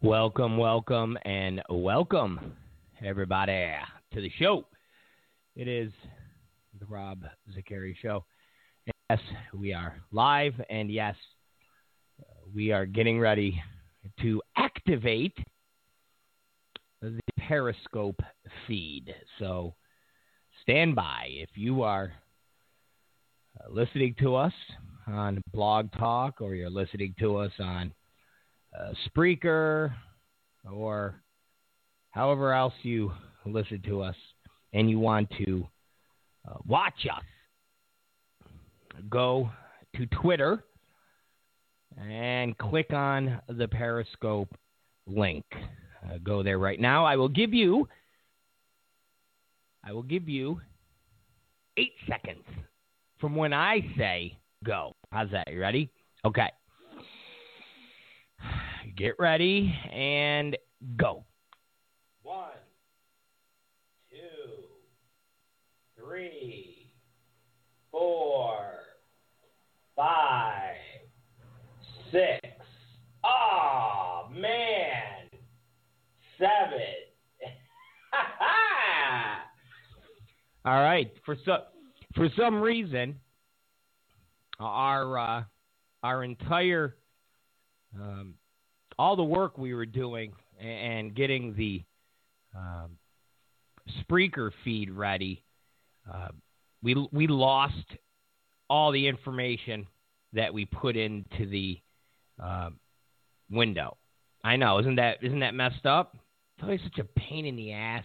Welcome, welcome, and welcome, everybody, to the show. It is the Rob Zicari Show. Yes, we are live, and yes, we are getting ready to activate the Periscope feed. So stand by if you are uh, listening to us on Blog Talk or you're listening to us on uh, Spreaker or however else you listen to us and you want to uh, watch us, go to Twitter and click on the Periscope link. Uh, go there right now. I will give you I will give you 8 seconds from when I say go. How's that? You ready? Okay. Get ready and go. One, two, three, four, five, six. Oh man, seven. All right. For some for some reason, our uh, our entire um, all the work we were doing and getting the um, Spreaker feed ready, uh, we we lost all the information that we put into the uh, window. I know, isn't that isn't that messed up? It's always such a pain in the ass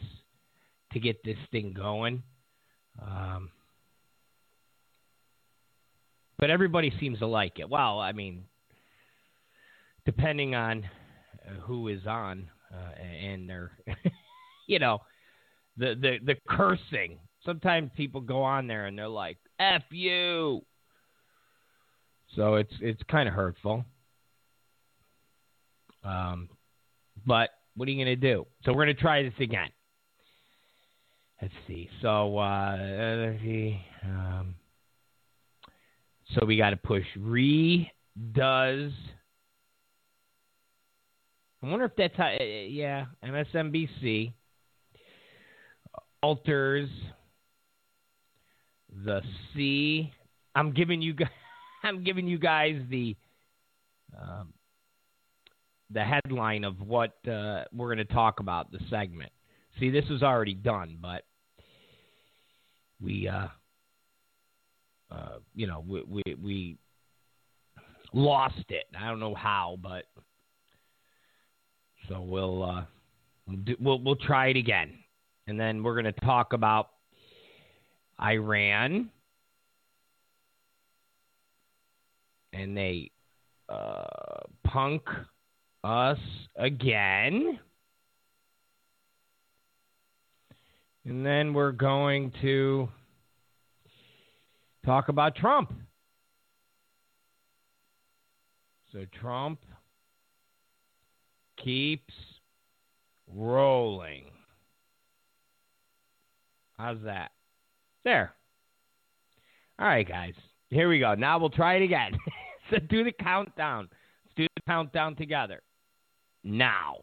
to get this thing going. Um, but everybody seems to like it. Well, I mean, depending on uh, who is on uh, and their, you know, the, the the cursing. Sometimes people go on there and they're like "f you," so it's it's kind of hurtful. Um, but what are you gonna do? So we're gonna try this again. Let's see. So uh, let's see. um, so we got to push re does. I wonder if that's how. Uh, yeah, MSNBC alters the C. I'm giving you guys. I'm giving you guys the um, the headline of what uh, we're going to talk about the segment. See, this was already done, but we, uh, uh, you know, we, we, we lost it. I don't know how, but so we'll uh, we'll we'll try it again, and then we're going to talk about Iran, and they uh, punk us again. And then we're going to talk about Trump. So Trump keeps rolling. How's that? There. All right, guys. Here we go. Now we'll try it again. so do the countdown. Let's do the countdown together. Now.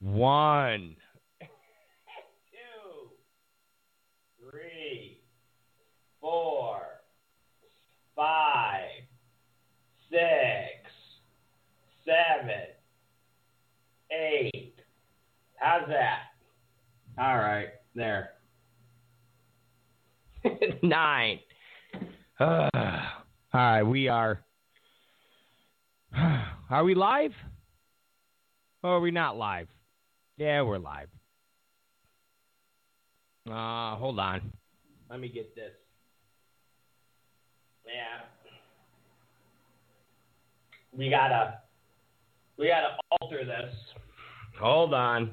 One. three, four, five, six, seven, eight. How's that? All right, there. Nine. Uh, all right, we are. Are we live? Or are we not live? Yeah, we're live. Uh, hold on. Let me get this. Yeah. We gotta, we gotta alter this. Hold on.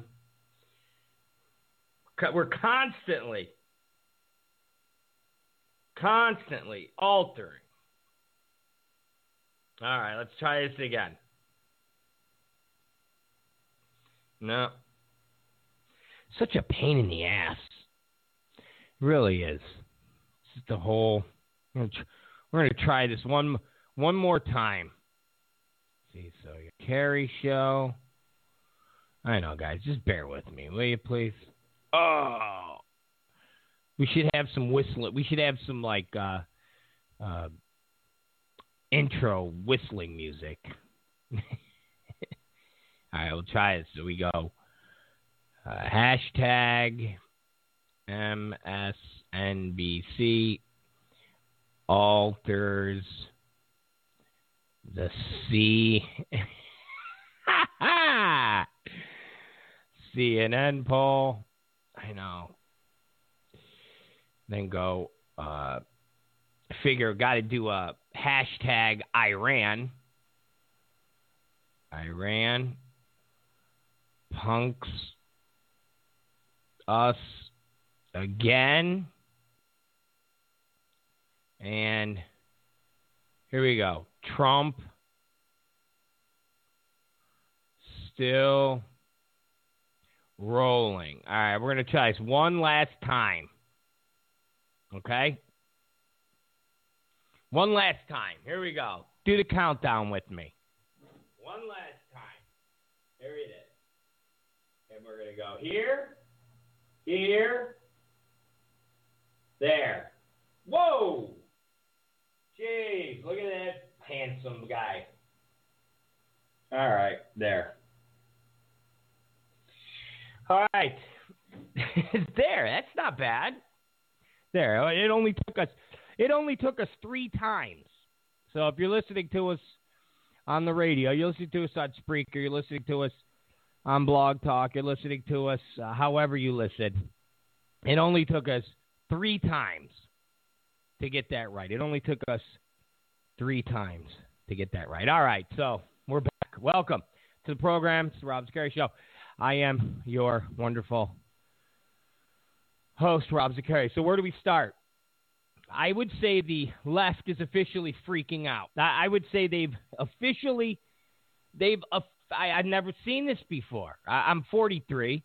We're constantly, constantly altering. All right, let's try this again. No. Such a pain in the ass really is. It's the whole. We're going to try this one one more time. See, so your Carrie show. I know, guys. Just bear with me, will you, please? Oh, we should have some whistling. We should have some like uh, uh, intro whistling music. All right, we'll try it. So we go uh, hashtag MSNBC alters the C. CNN poll. I know. Then go uh, figure, got to do a hashtag Iran. Iran punks us again. And here we go. Trump still rolling. All right, we're going to try this one last time. Okay? One last time. Here we go. Do the countdown with me. One last time. Here it is. And we're going to go here, here, there. Whoa! Jeez, look at that handsome guy. All right, there. All right. there. That's not bad. There. It only took us it only took us 3 times. So if you're listening to us on the radio, you're listening to us on Spreaker, you're listening to us on Blog Talk, you're listening to us uh, however you listen. It only took us 3 times to get that right. It only took us 3 times to get that right. All right. So, we're back. Welcome to the program. It's the Rob Zicari Show. I am your wonderful host, Rob Zicari. So, where do we start? I would say the left is officially freaking out. I would say they've officially, they've, I, have never seen this before. I, am 43.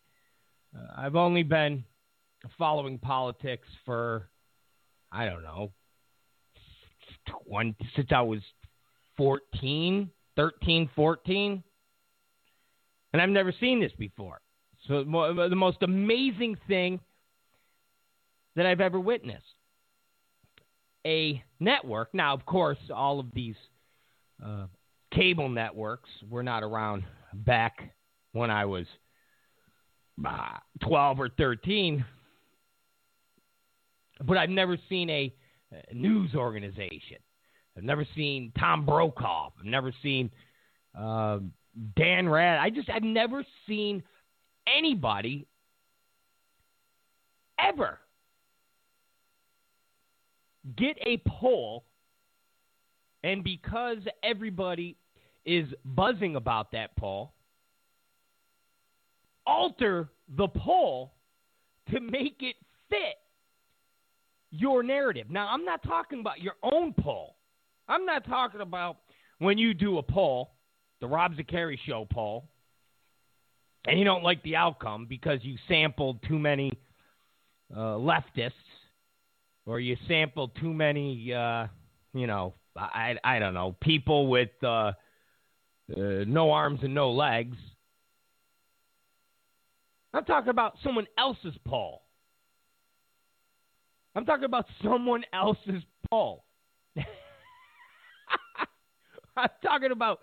Uh, I've only been following politics for, I don't know, 20, since I was 14, 13, 14. And I've never seen this before. So the most amazing thing that I've ever witnessed. A network. Now, of course, all of these uh, cable networks were not around back when I was uh, 12 or 13. But I've never seen a, a news organization. I've never seen Tom Brokaw. I've never seen uh, Dan Rad. I just I've never seen anybody ever get a poll and because everybody is buzzing about that poll, alter the poll to make it fit your narrative. Now, I'm not talking about your own poll. I'm not talking about when you do a poll the Rob Zicari show poll, and you don't like the outcome because you sampled too many uh, leftists or you sampled too many, uh, you know, I, I don't know, people with uh, uh, no arms and no legs. I'm talking about someone else's poll. I'm talking about someone else's poll. I'm talking about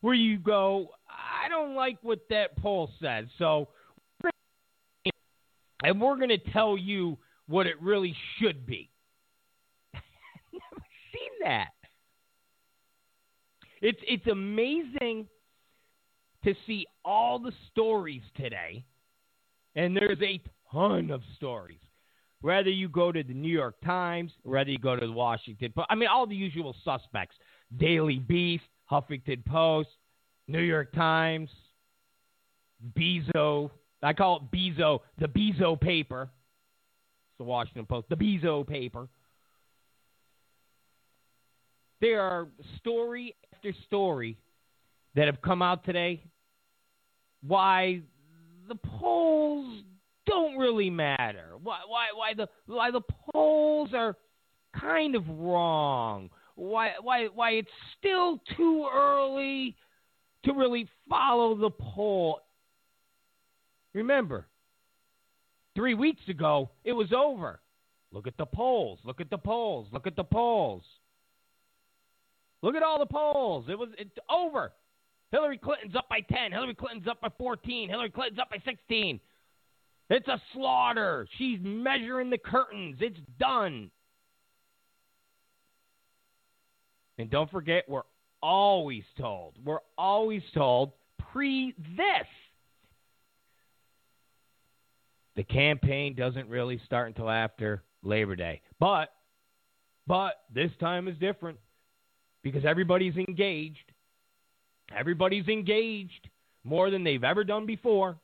where you go, I don't like what that poll says. So, and we're going to tell you what it really should be. Never seen that. It's it's amazing to see all the stories today, and there's a ton of stories. Whether you go to the New York Times, whether you go to the Washington I mean, all the usual suspects: Daily Beast, Huffington Post, New York Times, Bezo. I call it Bezo, the Bezo paper. It's the Washington Post, the Bezo paper. There are story after story that have come out today why the polls don't really matter. Why why why the why the polls are kind of wrong why why why it's still too early to really follow the poll. Remember, three weeks ago, it was over. Look at the polls. Look at the polls. Look at the polls. Look at all the polls. It was it's over. Hillary Clinton's up by 10. Hillary Clinton's up by 14. Hillary Clinton's up by 16. It's a slaughter. She's measuring the curtains. It's done. And don't forget, we're always told, we're always told pre this. The campaign doesn't really start until after Labor Day. But but this time is different because everybody's engaged. Everybody's engaged more than they've ever done before.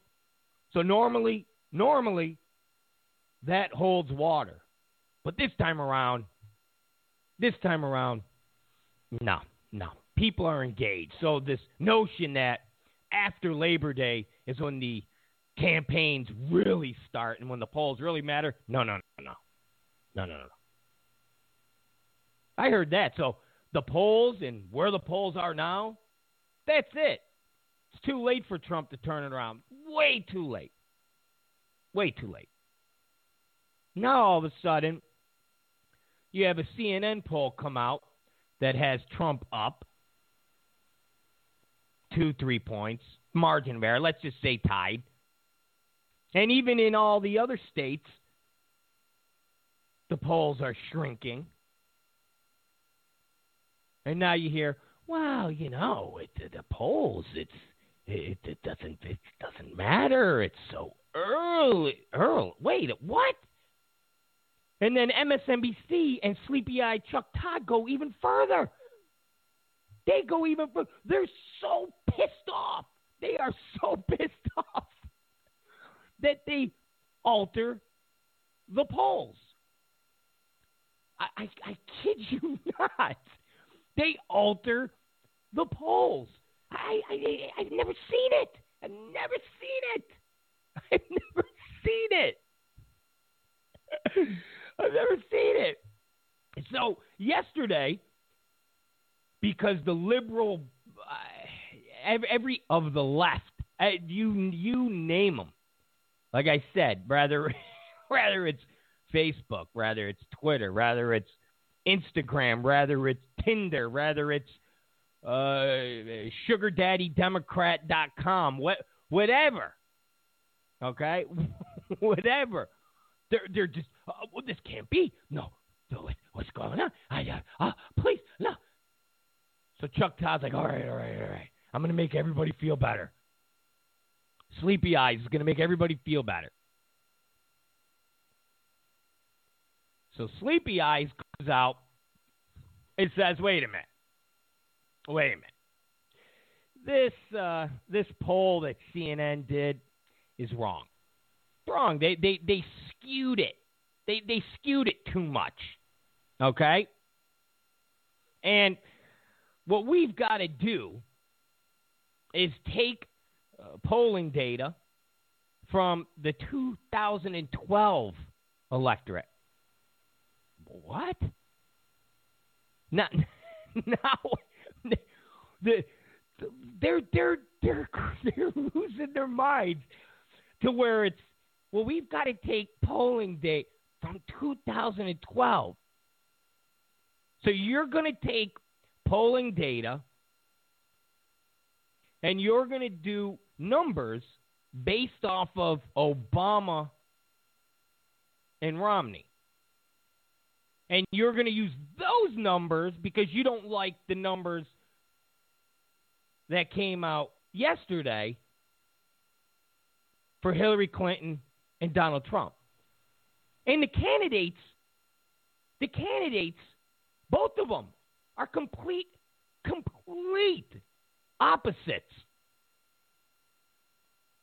So normally, normally that holds water. But this time around, this time around, no, no. People are engaged. So this notion that after Labor Day is when the campaigns really start and when the polls really matter, no, no, no, no. No, no, no. I heard that. So the polls and where the polls are now, that's it. It's too late for Trump to turn it around. Way too late. Way too late. Now all of a sudden, you have a CNN poll come out that has Trump up two, three points, margin of error. Let's just say tied. And even in all the other states, the polls are shrinking. And now you hear, well, you know, it, the polls, it's it, it doesn't it doesn't matter. It's so early. Early. Wait, what? And then MSNBC and Sleepy Eye Chuck Todd go even further. They go even further. They're so pissed off. They are so pissed off that they alter the polls. I, I, I kid you not. They alter the polls. I, I, I've never seen it. I've never seen it. I've never seen it. I've never seen it. So yesterday, because the liberal, uh, every, of the left, uh, you you name them. Like I said, rather rather it's Facebook, rather it's Twitter, rather it's Instagram, rather it's Tinder, rather it's uh, SugarDaddyDemocrat.com, what, whatever. Okay, whatever. They're they're just uh, well, this can't be. No, no, what's going on? I uh, uh, please no. So Chuck Todd's like, all right, all right, all right. I'm gonna make everybody feel better. Sleepy Eyes is gonna make everybody feel better. So Sleepy Eyes comes out and says, wait a minute. Wait a minute. This uh, this poll that CNN did is wrong. Wrong. They they they skewed it. They they skewed it too much. Okay? And what we've got to do is take uh, polling data from the 2012 electorate what? Now, now the, they're they're they're they're losing their minds to where it's well we've got to take polling date from 2012. So you're going to take polling data and you're going to do numbers based off of Obama and Romney and you're going to use those numbers because you don't like the numbers that came out yesterday for Hillary Clinton and Donald Trump. And the candidates, the candidates, both of them are complete, complete opposites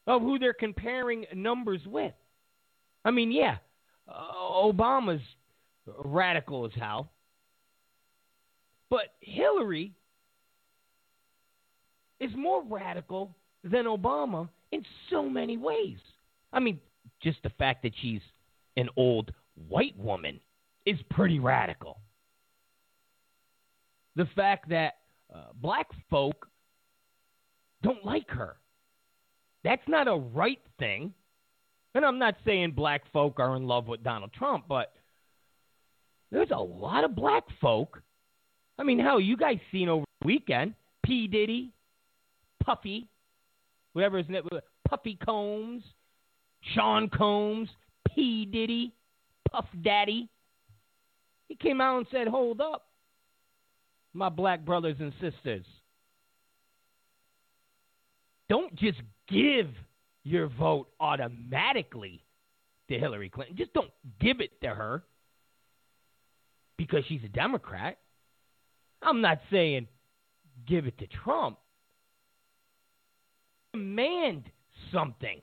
of who they're comparing numbers with. I mean, yeah, uh, Obama's radical as hell. But Hillary is more radical than Obama in so many ways. I mean, just the fact that she's an old white woman is pretty radical. The fact that uh, black folk don't like her. That's not a right thing. And I'm not saying black folk are in love with Donald Trump, but there's a lot of black folk. I mean, hell, you guys seen over the weekend P. Diddy, Puffy, whatever his name Puffy Combs, Sean Combs, P. Diddy, Puff Daddy. He came out and said, Hold up, my black brothers and sisters. Don't just give your vote automatically to Hillary Clinton. Just don't give it to her because she's a Democrat. I'm not saying give it to Trump. Demand something.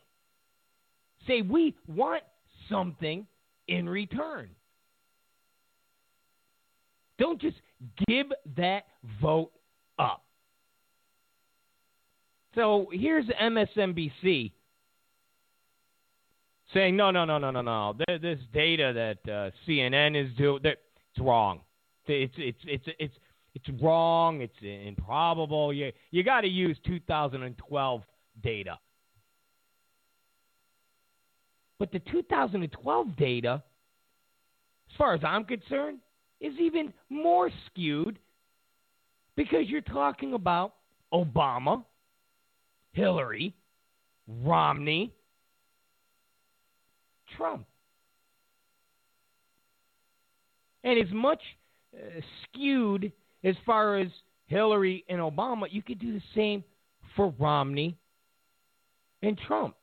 Say, we want something in return. Don't just give that vote up. So here's MSNBC saying, no, no, no, no, no, no. This data that uh, CNN is doing, it's wrong. It's it's it's it's it's wrong. It's improbable. You you got to use 2012 data. But the 2012 data, as far as I'm concerned, is even more skewed because you're talking about Obama, Hillary, Romney, Trump. And as much uh, skewed as far as Hillary and Obama, you could do the same for Romney and Trump.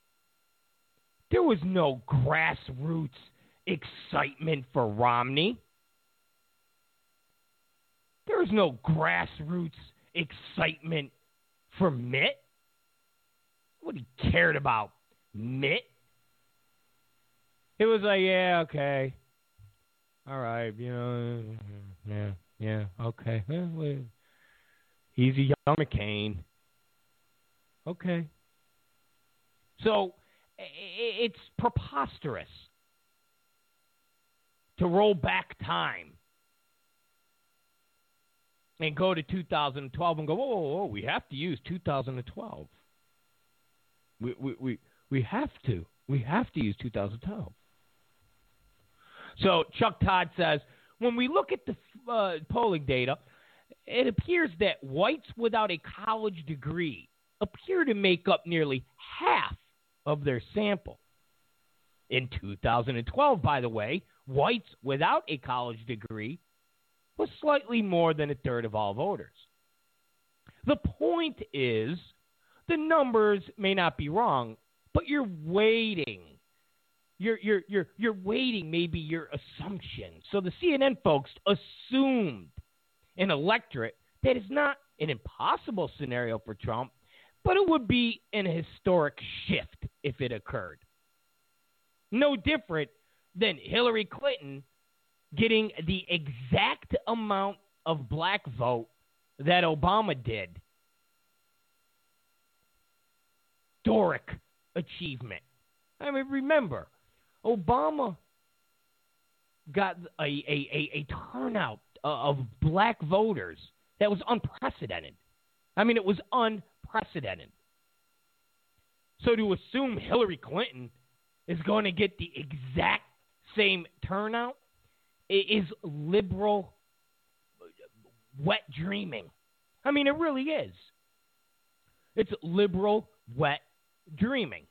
There was no grassroots excitement for Romney. There was no grassroots excitement for Mitt. What he cared about Mitt. It was like, yeah, okay. All right, you know, yeah, yeah, okay. He's a young McCain. Okay. So it's preposterous to roll back time and go to 2012 and go, whoa, whoa, whoa we have to use 2012. We, we, we, we have to. We have to use 2012. So Chuck Todd says when we look at the uh, polling data, it appears that whites without a college degree appear to make up nearly half of their sample. In 2012, by the way, whites without a college degree was slightly more than a third of all voters. The point is, the numbers may not be wrong, but you're waiting. You're, you're, you're, you're waiting maybe your assumption. So the CNN folks assumed an electorate that is not an impossible scenario for Trump, but it would be an historic shift if it occurred. No different than Hillary Clinton getting the exact amount of black vote that Obama did. Historic achievement. I mean, remember, Obama got a, a, a, a turnout of black voters that was unprecedented. I mean, it was unprecedented. So to assume Hillary Clinton is going to get the exact same turnout is liberal wet dreaming. I mean, it really is. It's liberal wet dreaming.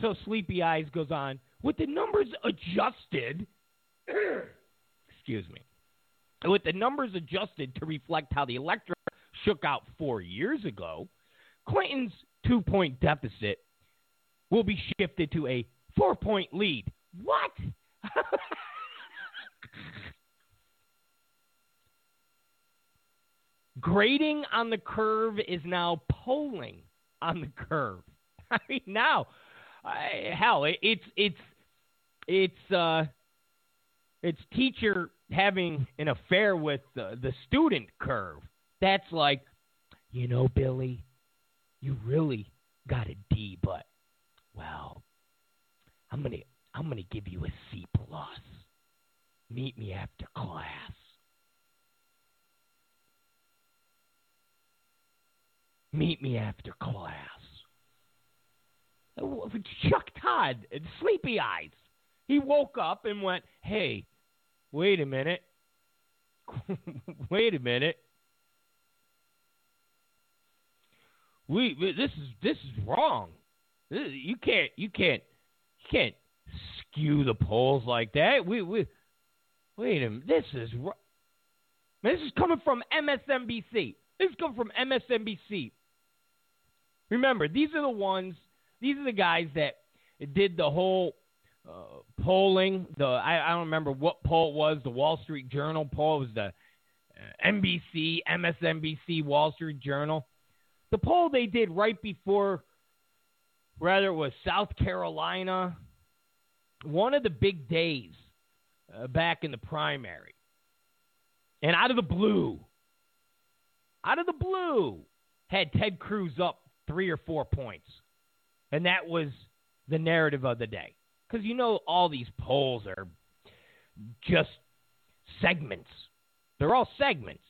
So Sleepy Eyes goes on with the numbers adjusted. excuse me. With the numbers adjusted to reflect how the electorate shook out four years ago, Clinton's two point deficit will be shifted to a four point lead. What? Grading on the curve is now polling on the curve. I mean, now, I, hell, it, it's it's it's uh, it's teacher having an affair with the, the student curve. That's like, you know, Billy, you really got a D, but well, I'm gonna I'm gonna give you a C plus. Meet me after class. Meet me after class. Chuck Todd, and sleepy eyes. He woke up and went, "Hey, wait a minute, wait a minute. We this is this is wrong. This, you can't you can't you can't skew the polls like that. We we wait a minute. This is this is coming from MSNBC. This is coming from MSNBC. Remember, these are the ones. These are the guys that did the whole uh, polling. The I, I don't remember what poll it was. The Wall Street Journal poll it was the uh, NBC, MSNBC, Wall Street Journal. The poll they did right before, rather it was South Carolina, one of the big days uh, back in the primary, and out of the blue, out of the blue, had Ted Cruz up three or four points, and that was the narrative of the day because you know all these polls are just segments. They're all segments.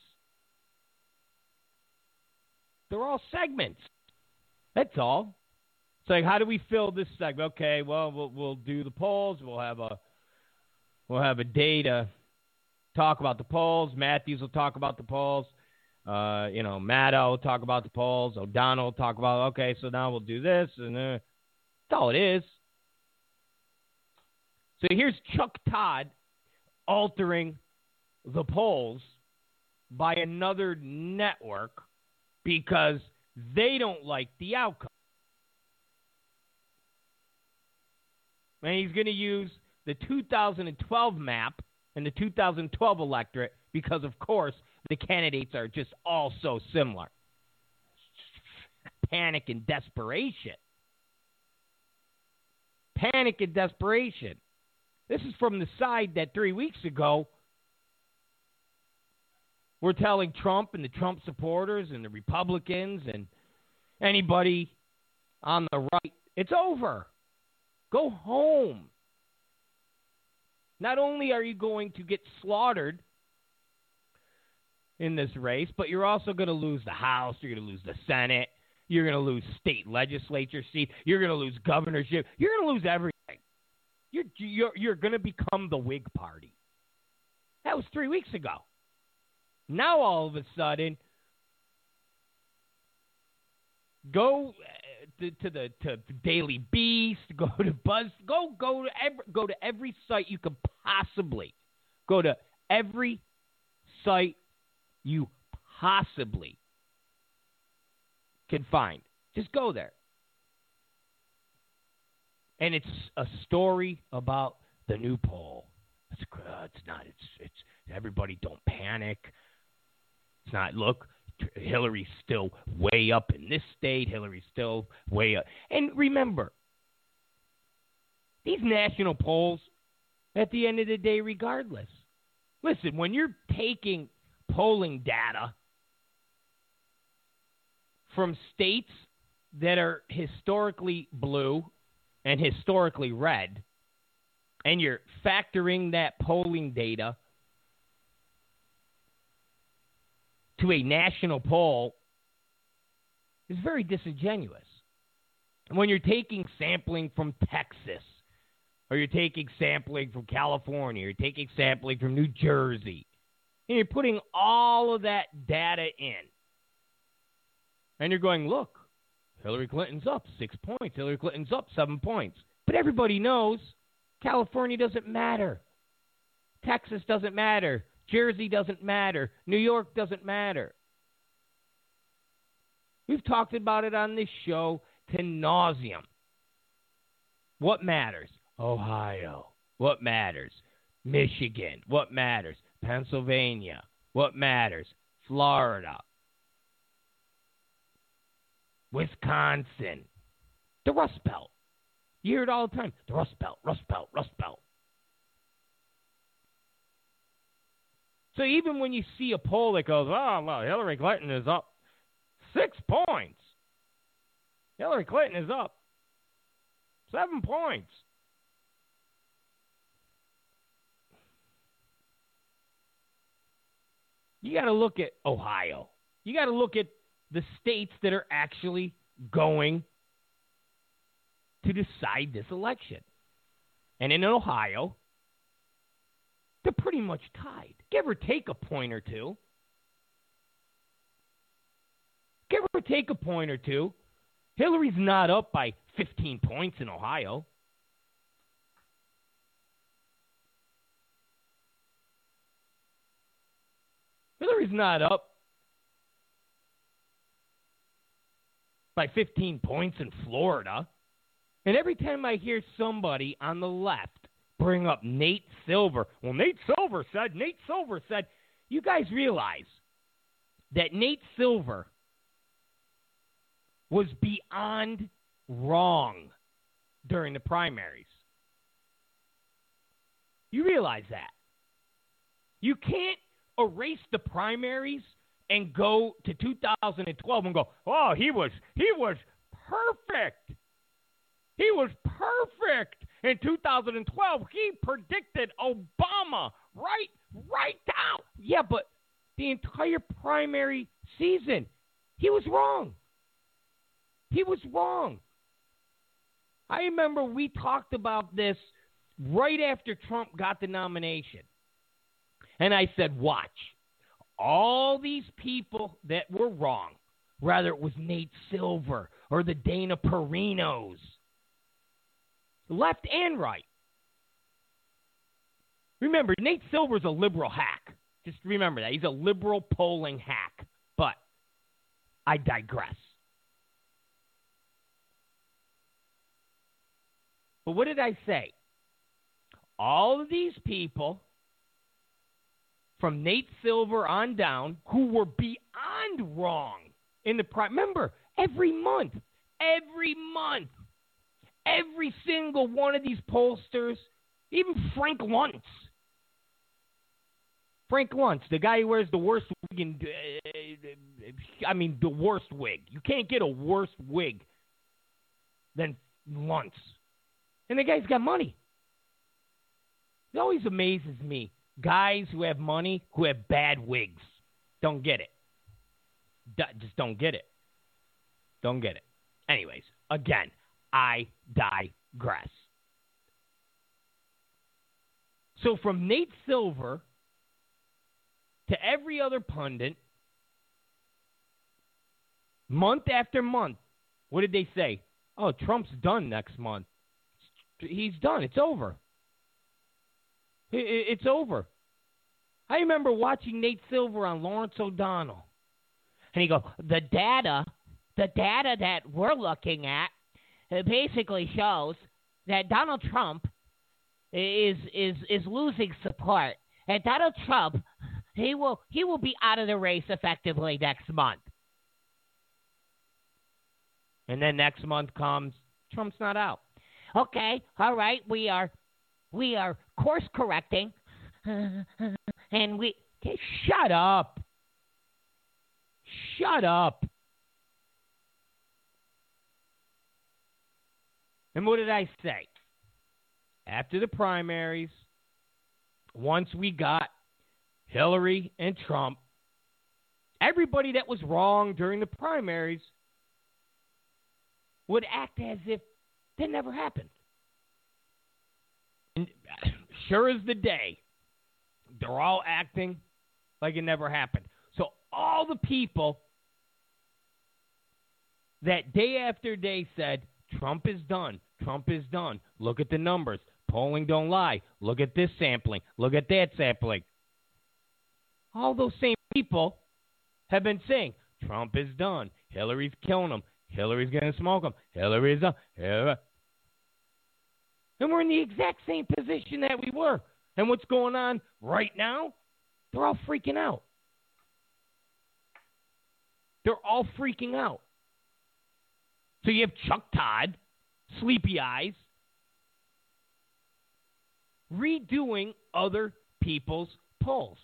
They're all segments. That's all. It's like, how do we fill this segment? Okay, well, we'll we'll do the polls. We'll have a we'll have a day to talk about the polls. Matthews will talk about the polls. Uh, you know, Maddow will talk about the polls. O'Donnell will talk about. Okay, so now we'll do this, and uh, that's all it is. So here's Chuck Todd altering the polls by another network because they don't like the outcome. And he's going to use the 2012 map and the 2012 electorate because, of course, the candidates are just all so similar. Panic and desperation. Panic and desperation. This is from the side that three weeks ago we're telling Trump and the Trump supporters and the Republicans and anybody on the right, it's over. Go home. Not only are you going to get slaughtered in this race, but you're also going to lose the House, you're going to lose the Senate, you're going to lose state legislature seat, you're going to lose governorship, you're going to lose everything. You're you're you're going to become the Whig Party. That was three weeks ago. Now all of a sudden, go uh, to, to the to Daily Beast, go to Buzz, go go to every, go to every site you could possibly go to every site you possibly can find. Just go there and it's a story about the new poll. It's, uh, it's not. It's it's everybody don't panic. It's not. Look, Hillary's still way up in this state. Hillary's still way up. And remember, these national polls, at the end of the day, regardless. Listen, when you're taking polling data from states that are historically blue and historically red, and you're factoring that polling data to a national poll is very disingenuous. When you're taking sampling from Texas, or you're taking sampling from California, or you're taking sampling from New Jersey, and you're putting all of that data in, and you're going, look, Hillary Clinton's up six points. Hillary Clinton's up seven points. But everybody knows California doesn't matter. Texas doesn't matter. Jersey doesn't matter. New York doesn't matter. We've talked about it on this show to nauseum. What matters? Ohio. What matters? Michigan. What matters? Pennsylvania. What matters? Florida. Wisconsin, the Rust Belt. You hear it all the time. The Rust Belt, Rust Belt, Rust Belt. So even when you see a poll that goes, oh, well, Hillary Clinton is up six points. Hillary Clinton is up seven points. You got to look at Ohio. You got to look at the states that are actually going to decide this election. And in Ohio, they're pretty much tied, give or take a point or two. Give or take a point or two. Hillary's not up by 15 points in Ohio. Hillary's not up by 15 points in Florida. And every time I hear somebody on the left bring up Nate Silver, well, Nate Silver said, Nate Silver said, you guys realize that Nate Silver was beyond wrong during the primaries. You realize that. You can't erase the primaries and go to 2012 and go, "Oh, he was he was perfect. He was perfect in 2012. He predicted Obama right right down. Yeah, but the entire primary season, he was wrong. He was wrong. I remember we talked about this right after Trump got the nomination. And I said, watch. All these people that were wrong, whether it was Nate Silver or the Dana Perinos, left and right. Remember, Nate Silver's a liberal hack. Just remember that. He's a liberal polling hack. But I digress. But what did I say? All of these people from Nate Silver on down who were beyond wrong in the prime. Remember, every month, every month, every single one of these pollsters, even Frank Luntz. Frank Luntz, the guy who wears the worst wig, in, uh, I mean, the worst wig. You can't get a worse wig than Luntz. And the guy's got money. It always amazes me. Guys who have money who have bad wigs. Don't get it. just don't get it. Don't get it. Anyways, again, I digress. So from Nate Silver to every other pundit, month after month, what did they say? Oh, Trump's done next month he's done. It's over. It's over. I remember watching Nate Silver on Lawrence O'Donnell, and he go, "The data, the data that we're looking at, basically shows that Donald Trump is is is losing support, and Donald Trump, he will he will be out of the race effectively next month." And then next month comes, Trump's not out. Okay, all right, we are we are course correcting, and we shut up, shut up. And what did I say? After the primaries, once we got Hillary and Trump, everybody that was wrong during the primaries would act as if that never happened. And sure as the day, they're all acting like it never happened. So all the people that day after day said, Trump is done. Trump is done. Look at the numbers. Polling don't lie. Look at this sampling. Look at that sampling. All those same people have been saying Trump is done. Hillary's killing him. Hillary's going to smoke him. Hillary's a Hillary. And we're in the exact same position that we were. And what's going on right now? They're all freaking out. They're all freaking out. So you have Chuck Todd, Sleepy Eyes, redoing other people's polls.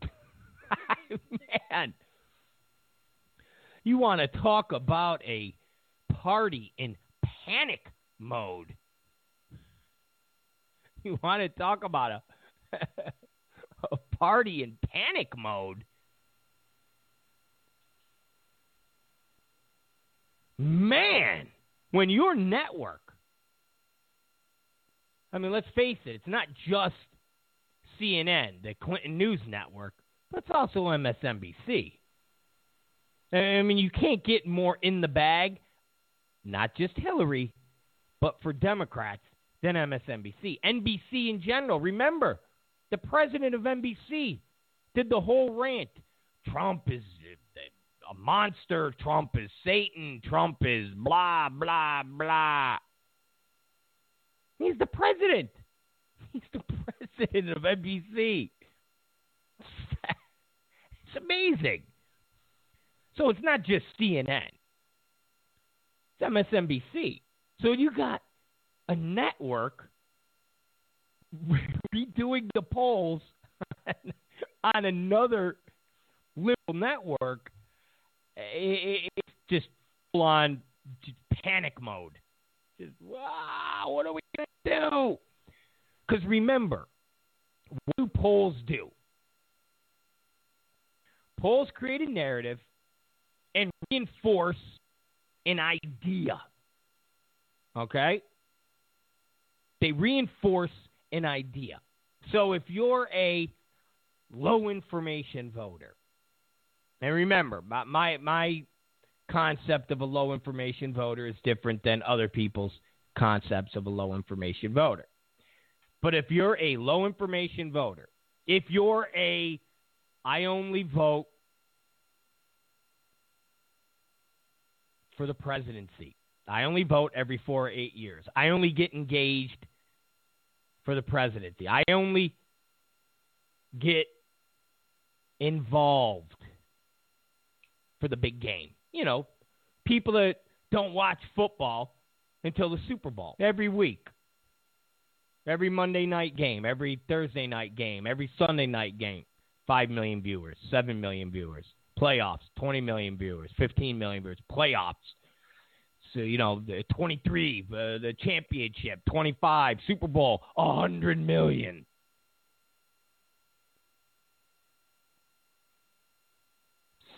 Man, you want to talk about a party in panic mode. You want to talk about a, a party in panic mode? Man, When your network, I mean, let's face it, it's not just CNN, the Clinton News Network, but it's also MSNBC. I mean, you can't get more in the bag, not just Hillary, but for Democrats than MSNBC. NBC in general. Remember, the president of NBC did the whole rant. Trump is a monster. Trump is Satan. Trump is blah, blah, blah. He's the president. He's the president of NBC. It's amazing. So it's not just CNN, it's MSNBC. So you got a network redoing the polls on another liberal network. It's just full on panic mode. Just, wow, what are we going to do? Because remember, what do polls do? Polls create a narrative and reinforce an idea. Okay? They reinforce an idea. So if you're a low information voter, and remember, my my concept of a low information voter is different than other people's concepts of a low information voter. But if you're a low information voter, if you're a I only vote for the presidency. I only vote every four or eight years. I only get engaged for the presidency. I only get involved for the big game. You know, people that don't watch football until the Super Bowl every week. Every Monday night game, every Thursday night game, every Sunday night game. 5 million viewers, 7 million viewers. Playoffs, 20 million viewers, 15 million viewers. Playoffs, so, you know, the 23, uh, the championship, 25, Super Bowl, 100 million.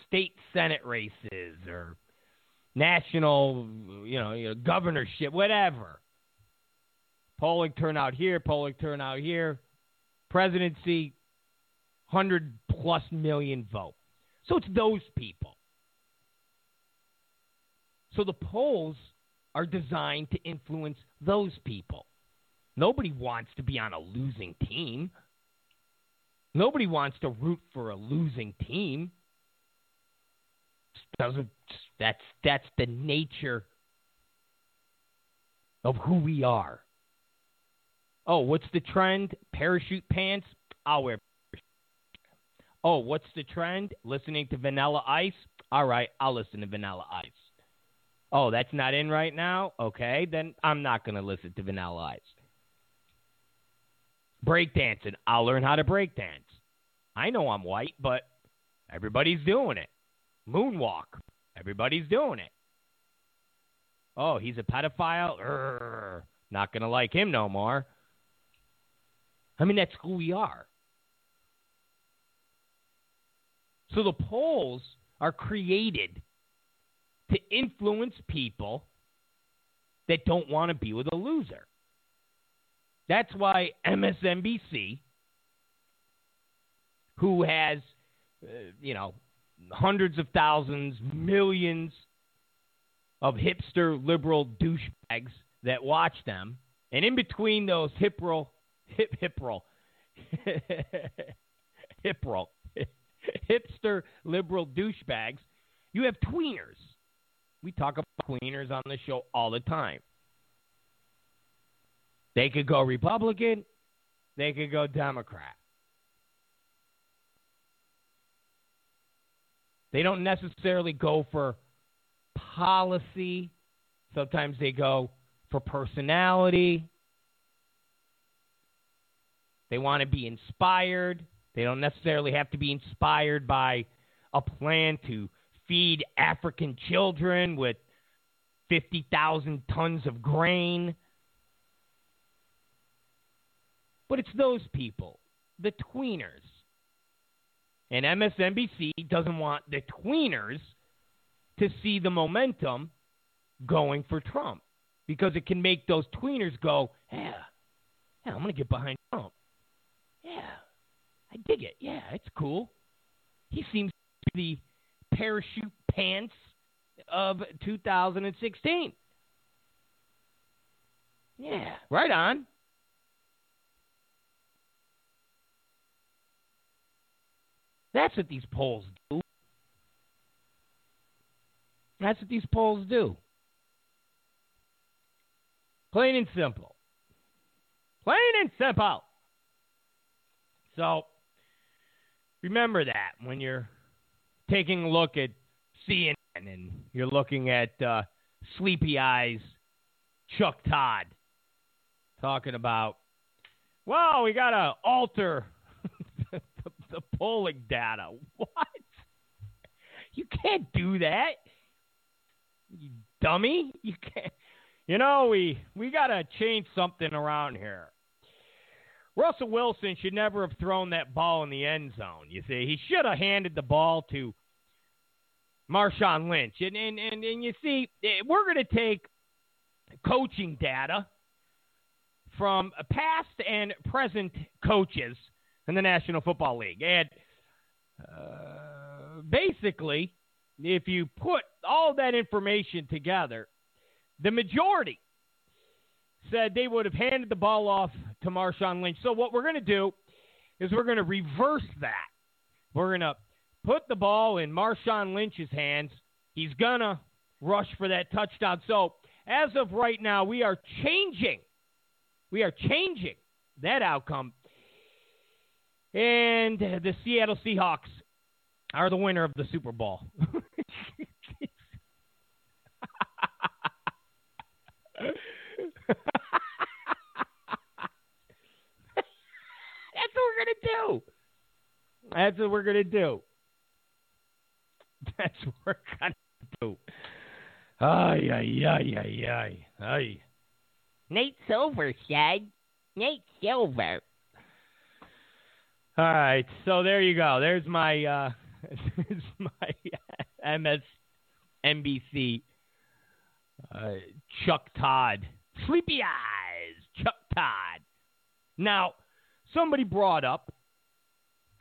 State Senate races or national, you know, you know, governorship, whatever. Polling turnout here, polling turnout here. Presidency, 100 plus million vote. So it's those people. So the polls are designed to influence those people. Nobody wants to be on a losing team. Nobody wants to root for a losing team. Doesn't that's that's the nature of who we are. Oh, what's the trend? Parachute pants? I'll wear. Oh, what's the trend? Listening to Vanilla Ice? All right, I'll listen to Vanilla Ice. Oh, that's not in right now? Okay, then I'm not going to listen to Vanilla Ice. Breakdancing. I'll learn how to breakdance. I know I'm white, but everybody's doing it. Moonwalk. Everybody's doing it. Oh, he's a pedophile? Urgh, not going to like him no more. I mean, that's who we are. So the polls are created to influence people that don't want to be with a loser. That's why MSNBC, who has, uh, you know, hundreds of thousands, millions of hipster liberal douchebags that watch them, and in between those hipro, hip hipro, hipro, hipster liberal douchebags, you have tweeners we talk about tweeners on the show all the time. They could go Republican, they could go Democrat. They don't necessarily go for policy. Sometimes they go for personality. They want to be inspired. They don't necessarily have to be inspired by a plan to feed African children with 50,000 tons of grain. But it's those people, the tweeners. And MSNBC doesn't want the tweeners to see the momentum going for Trump. because it can make those tweeners go, yeah, yeah, I'm gonna get behind Trump. Yeah, I dig it. Yeah, it's cool. He seems to be the parachute pants of 2016. Yeah, right on. That's what these polls do. That's what these polls do. Plain and simple. Plain and simple. So remember that when you're taking a look at CNN and you're looking at uh, Sleepy Eyes Chuck Todd talking about, well, we got to alter the polling data. What? You can't do that. You dummy. You can't. You know, we we got to change something around here. Russell Wilson should never have thrown that ball in the end zone. You see, he should have handed the ball to Marshawn Lynch. And and and, and you see, eh, we're going to take coaching data from past and present coaches in the National Football League, and uh, basically, if you put all that information together the majority said they would have handed the ball off to Marshawn Lynch. So what we're going to do is we're going to reverse that. We're going to put the ball in Marshawn Lynch's hands. He's going to rush for that touchdown. So as of right now, we are changing. We are changing that outcome. And the Seattle Seahawks are the winner of the Super Bowl. That's what we're gonna do. That's what we're gonna do. That's what we're gonna do. Ay ay ay ay ay ay. Nate Silver said. Nate Silver. All right, so there you go. There's my uh, there's my MS NBC uh, Chuck Todd Sleepy Eyes, Chuck Todd. Now, somebody brought up,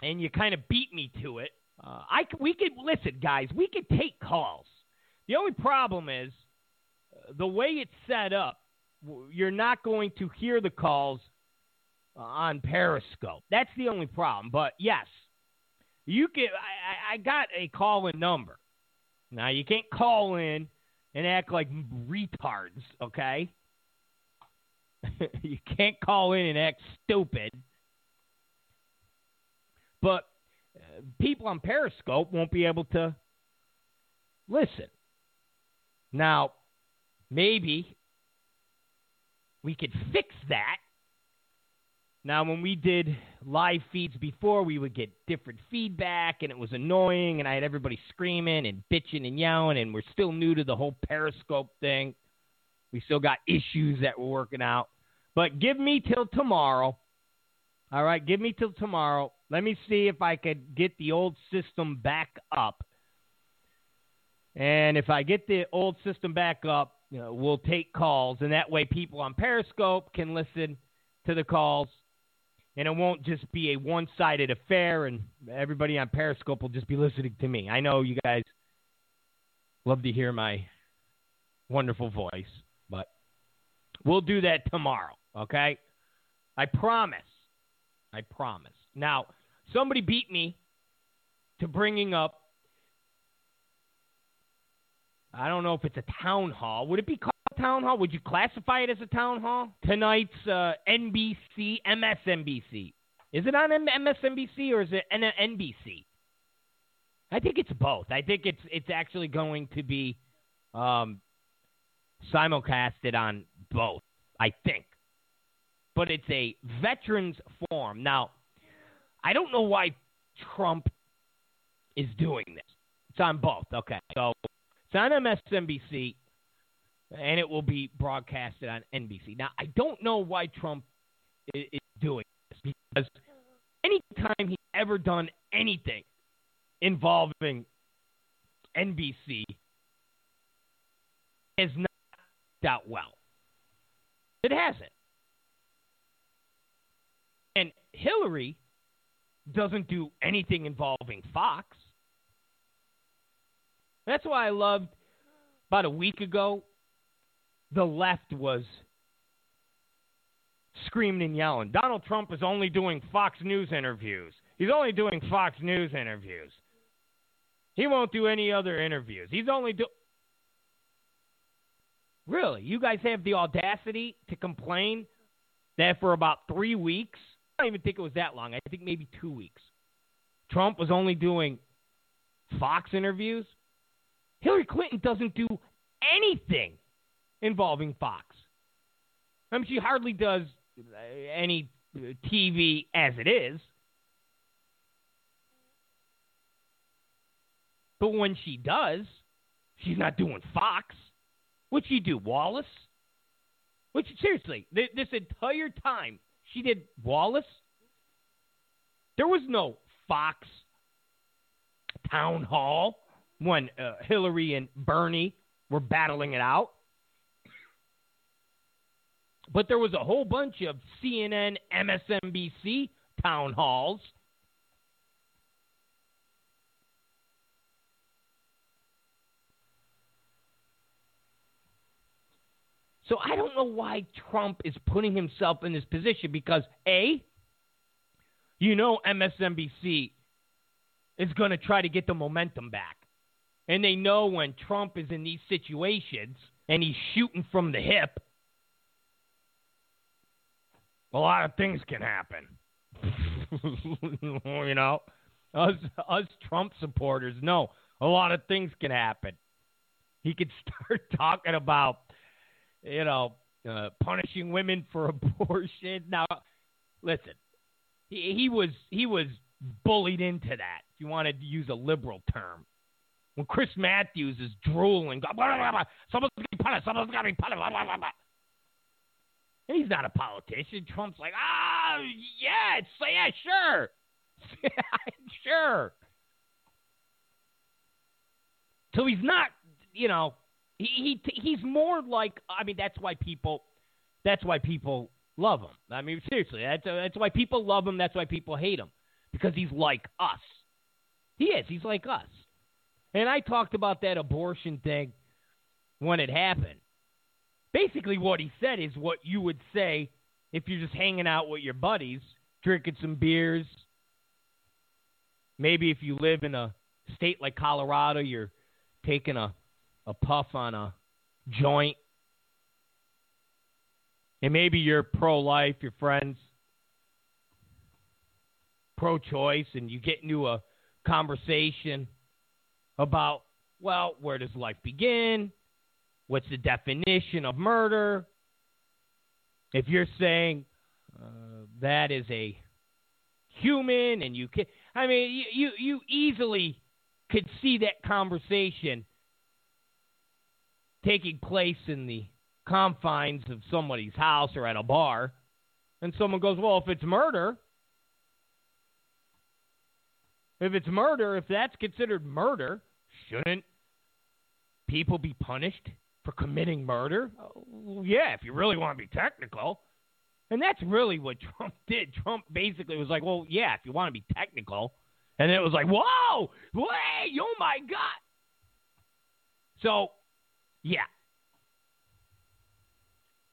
and you kind of beat me to it. Uh, I we could listen, guys. We could take calls. The only problem is uh, the way it's set up. You're not going to hear the calls uh, on Periscope. That's the only problem. But yes, you can. I, I got a call in number. Now you can't call in and act like retards, okay? you can't call in and act stupid. But uh, people on Periscope won't be able to listen. Now, maybe we could fix that. Now, when we did live feeds before, we would get different feedback, and it was annoying, and I had everybody screaming and bitching and yelling, and we're still new to the whole Periscope thing. We still got issues that we're working out. But give me till tomorrow. All right, give me till tomorrow. Let me see if I could get the old system back up. And if I get the old system back up, you know, we'll take calls, and that way people on Periscope can listen to the calls, and it won't just be a one-sided affair, and everybody on Periscope will just be listening to me. I know you guys love to hear my wonderful voice. But we'll do that tomorrow, okay? I promise. I promise. Now, somebody beat me to bringing up I don't know if it's a town hall. Would it be called town hall? Would you classify it as a town hall? Tonight's uh, NBC, MSNBC. Is it on MSNBC or is it NBC? I think it's both. I think it's it's actually going to be um, simulcasted on both, I think. But it's a veterans forum. Now, I don't know why Trump is doing this. It's on both. Okay. So it's on MSNBC and it will be broadcasted on NBC. Now, I don't know why Trump is, doing this because anytime he's ever done anything involving NBC has not out well. It hasn't. And Hillary doesn't do anything involving Fox. That's why I loved about a week ago, the left was screaming and yelling. Donald Trump is only doing Fox News interviews. He's only doing Fox News interviews. He won't do any other interviews. He's only do Really? You guys have the audacity to complain that for about 3 weeks, I don't even think it was that long. I think maybe 2 weeks. Trump was only doing Fox interviews. Hillary Clinton doesn't do anything involving Fox. I mean, she hardly does any TV as it is. But when she does, she's not doing Fox. What'd she do? Wallace? Which seriously, th- this entire time she did Wallace. There was no Fox town hall when uh, Hillary and Bernie were battling it out. But there was a whole bunch of CNN, MSNBC town halls. So I don't know why Trump is putting himself in this position because A, you know MSNBC is going to try to get the momentum back. And they know when Trump is in these situations and he's shooting from the hip, a lot of things can happen. you know, us us Trump supporters know a lot of things can happen. He could start talking about, you know, uh, punishing women for abortion. Now, listen, he, he was he was bullied into that. If you wanted to use a liberal term, when Chris Matthews is drooling, blah, blah, blah, someone's to be punished, someone's to be punished, he's not a politician. Trump's like, ah, yeah, it's, yeah, sure. sure. So he's not, you know, he, he he's more like. I mean, that's why people, that's why people love him. I mean, seriously, that's that's why people love him. That's why people hate him because he's like us. He is. He's like us. And I talked about that abortion thing when it happened. Basically, what he said is what you would say if you're just hanging out with your buddies, drinking some beers. Maybe if you live in a state like Colorado, you're taking a, a puff on a joint. And maybe you're pro life, your friends pro choice, and you get into a conversation about, well, where does life begin? What's the definition of murder? If you're saying uh, that is a human and you can, I mean, you, you easily could see that conversation taking place in the confines of somebody's house or at a bar. And someone goes, well, if it's murder, if it's murder, if that's considered murder, shouldn't people be punished for committing murder? Oh, yeah, if you really want to be technical. And that's really what Trump did. Trump basically was like, well, yeah, if you want to be technical. And it was like, whoa, wait, oh my God. So, yeah.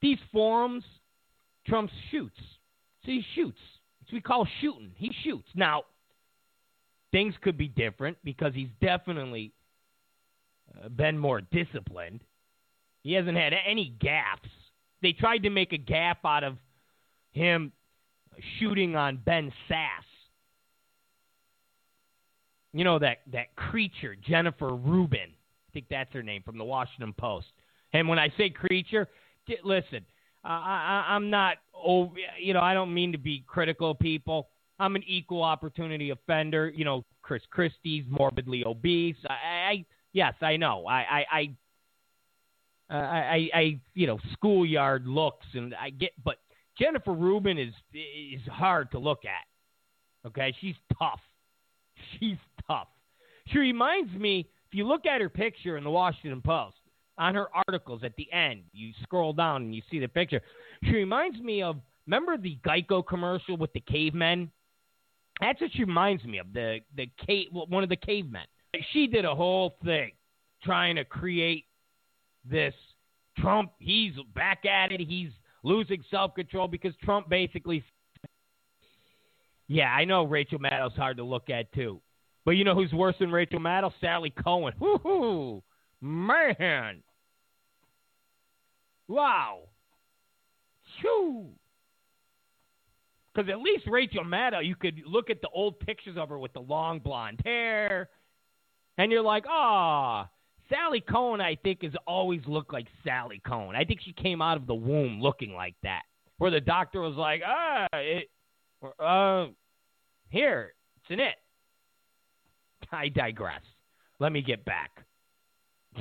These forums, Trump shoots. So he shoots. It's we call shooting. He shoots. Now, things could be different because he's definitely uh, been more disciplined. He hasn't had any gaffes. They tried to make a gaff out of him shooting on Ben Sasse. You know that that creature, Jennifer Rubin. I think that's her name from the Washington Post. And when I say creature, listen, I, I'm not. Oh, you know, I don't mean to be critical of people. I'm an equal opportunity offender. You know, Chris Christie's morbidly obese. I, I yes, I know. I, I, I, uh, I, I, you know, schoolyard looks, and I get, but Jennifer Rubin is is hard to look at. Okay, she's tough. She's tough. She reminds me. If you look at her picture in the Washington Post, on her articles at the end. You scroll down and you see the picture. She reminds me of remember the Geico commercial with the cavemen? That's what she reminds me of. The the cave one of the cavemen. She did a whole thing trying to create this Trump. He's back at it. He's losing self control because Trump basically. Yeah, I know Rachel Maddow's hard to look at too, but you know who's worse than Rachel Maddow? Sally Kohn. Whoo, man! Wow. Shoo. Because at least Rachel Maddow, you could look at the old pictures of her with the long blonde hair, and you're like, ah, Sally Kohn, I think, has always looked like Sally Kohn. I think she came out of the womb looking like that, where the doctor was like, ah, it, uh, here, it's an it. I digress. Let me get back.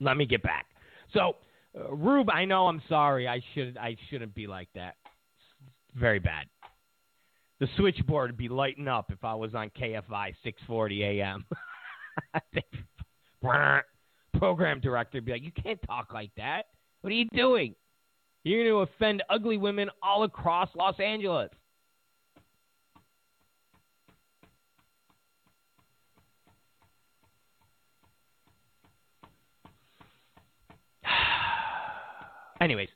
Let me get back. So, uh, Rube, I know I'm sorry. I should I shouldn't be like that. Very bad. The switchboard would be lighting up if I was on KFI 640 AM. program director be like, "You can't talk like that. What are you doing? You're going to offend ugly women all across Los Angeles." Anyways,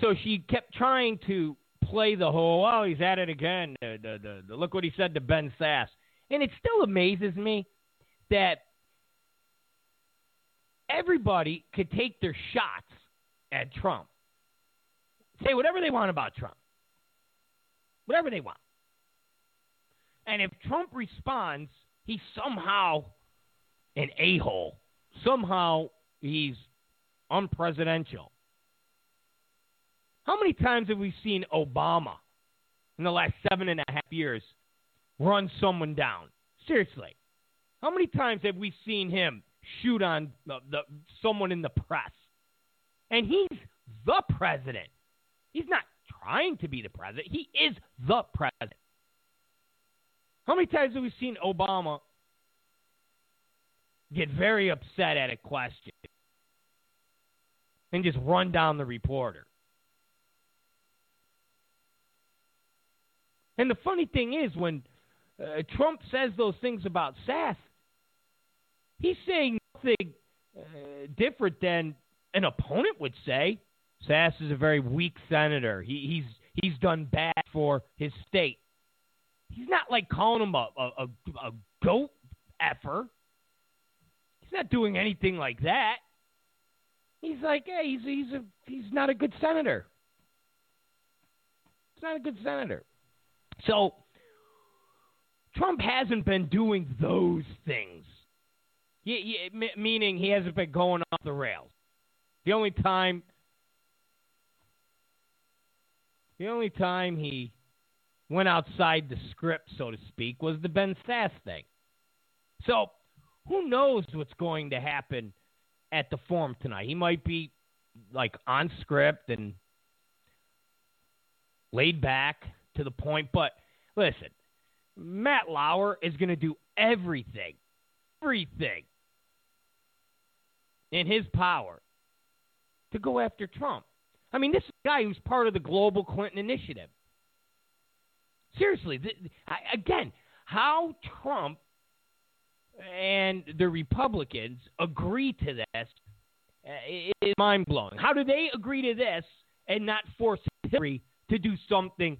so she kept trying to play the whole, oh, he's at it again. The, the, the, look what he said to Ben Sasse. And it still amazes me that everybody could take their shots at Trump. Say whatever they want about Trump. Whatever they want. And if Trump responds, he's somehow an a hole. Somehow he's unpresidential. How many times have we seen Obama in the last seven and a half years run someone down? Seriously. How many times have we seen him shoot on the, the, someone in the press? And he's the president. He's not trying to be the president. He is the president. How many times have we seen Obama get very upset at a question and just run down the reporter? And the funny thing is, when uh, Trump says those things about Sasse, he's saying nothing uh, different than an opponent would say. Sasse is a very weak senator. He, he's he's done bad for his state. He's not like calling him a, a, a, a goat effer. He's not doing anything like that. He's like, hey, he's he's a he's not a good senator. He's not a good senator. So Trump hasn't been doing those things. He, he, meaning he hasn't been going off the rails. The only time the only time he went outside the script, so to speak, was the Ben Sasse thing. So who knows what's going to happen at the forum tonight? He might be like on script and laid back to the point. But listen, Matt Lauer is going to do everything, everything in his power to go after Trump. I mean, this guy who's part of the Global Clinton Initiative. Seriously, th- again, how Trump and the Republicans agree to this uh, is mind blowing. How do they agree to this and not force Hillary to do something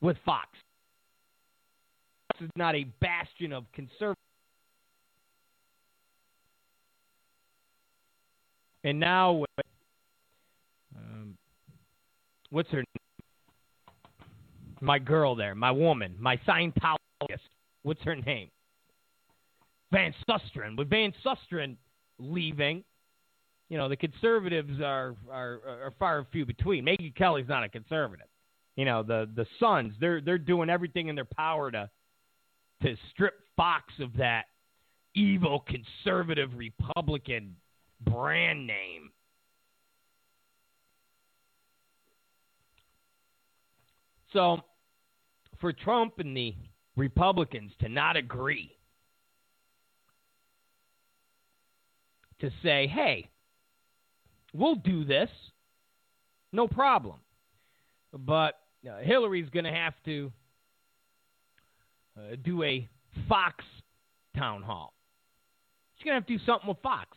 with Fox. This is not a bastion of conservative. And now, um, what's her name? My girl there, my woman, my Scientologist. What's her name? Van Susteren. With Van Susteren leaving, you know the conservatives are are are far and few between. Megyn Kelly's not a conservative you know the the Sons. They're they're doing everything in their power to to strip Fox of that evil conservative Republican brand name. So, for Trump and the Republicans to not agree to say, hey, we'll do this. No problem. But uh, Hillary's going to have to uh, do a Fox town hall. She's going to have to do something with Fox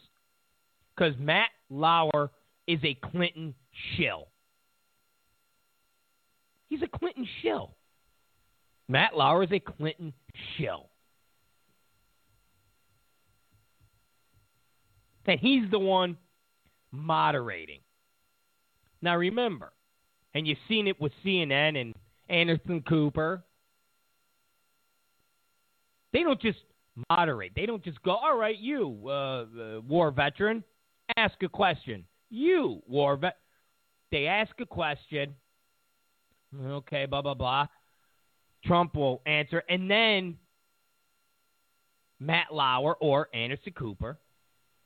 because Matt Lauer is a Clinton shill. He's a Clinton shill. Matt Lauer is a Clinton shill. And he's the one moderating. Now remember, and you've seen it with CNN and Anderson Cooper. They don't just moderate. They don't just go, all right, you, uh, uh, war veteran, ask a question. You, war vet. They ask a question. Okay, blah, blah, blah. Trump will answer. And then Matt Lauer or Anderson Cooper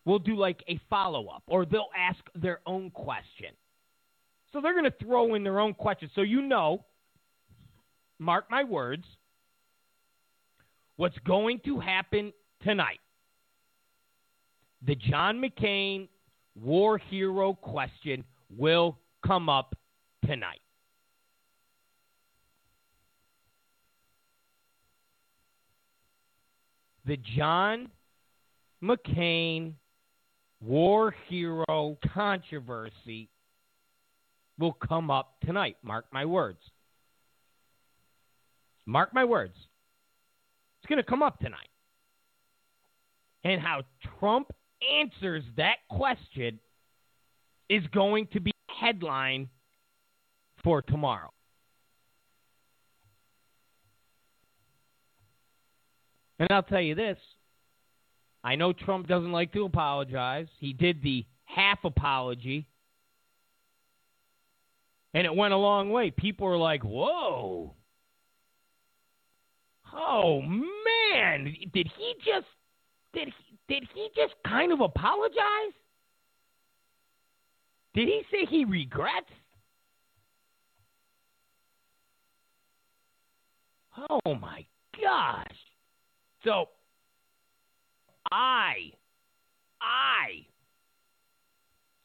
will do like a follow up or they'll ask their own question. So they're going to throw in their own question. So you know, mark my words, what's going to happen tonight. The John McCain war hero question will come up tonight. The John McCain war hero controversy will come up tonight. Mark my words. Mark my words. It's going to come up tonight. And how Trump answers that question is going to be headline for tomorrow. And I'll tell you this I know Trump doesn't like to apologize. He did the half apology, and it went a long way. People were like, whoa. Oh man, did he just did he did he just kind of apologize? Did he say he regrets? Oh my gosh. So I I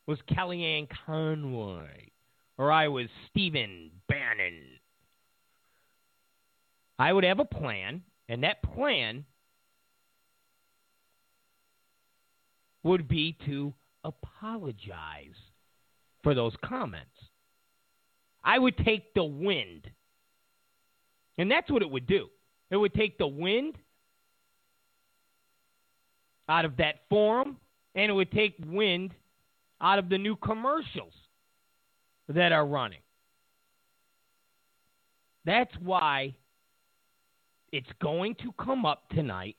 was Kellyanne Conway or I was Stephen Bannon. I would have a plan, and that plan would be to apologize for those comments. I would take the wind. And that's what it would do. It would take the wind out of that forum, and it would take wind out of the new commercials that are running. That's why it's going to come up tonight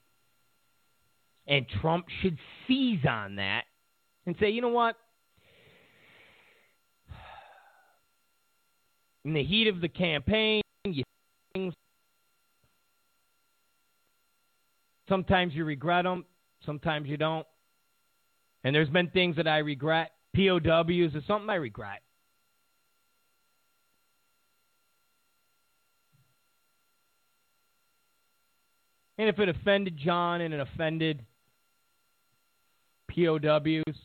and Trump should seize on that and say, you know what? In the heat of the campaign, you things. Sometimes you regret them, sometimes you don't. And there's been things that I regret. POWs is something I regret. And if it offended John and it offended POWs.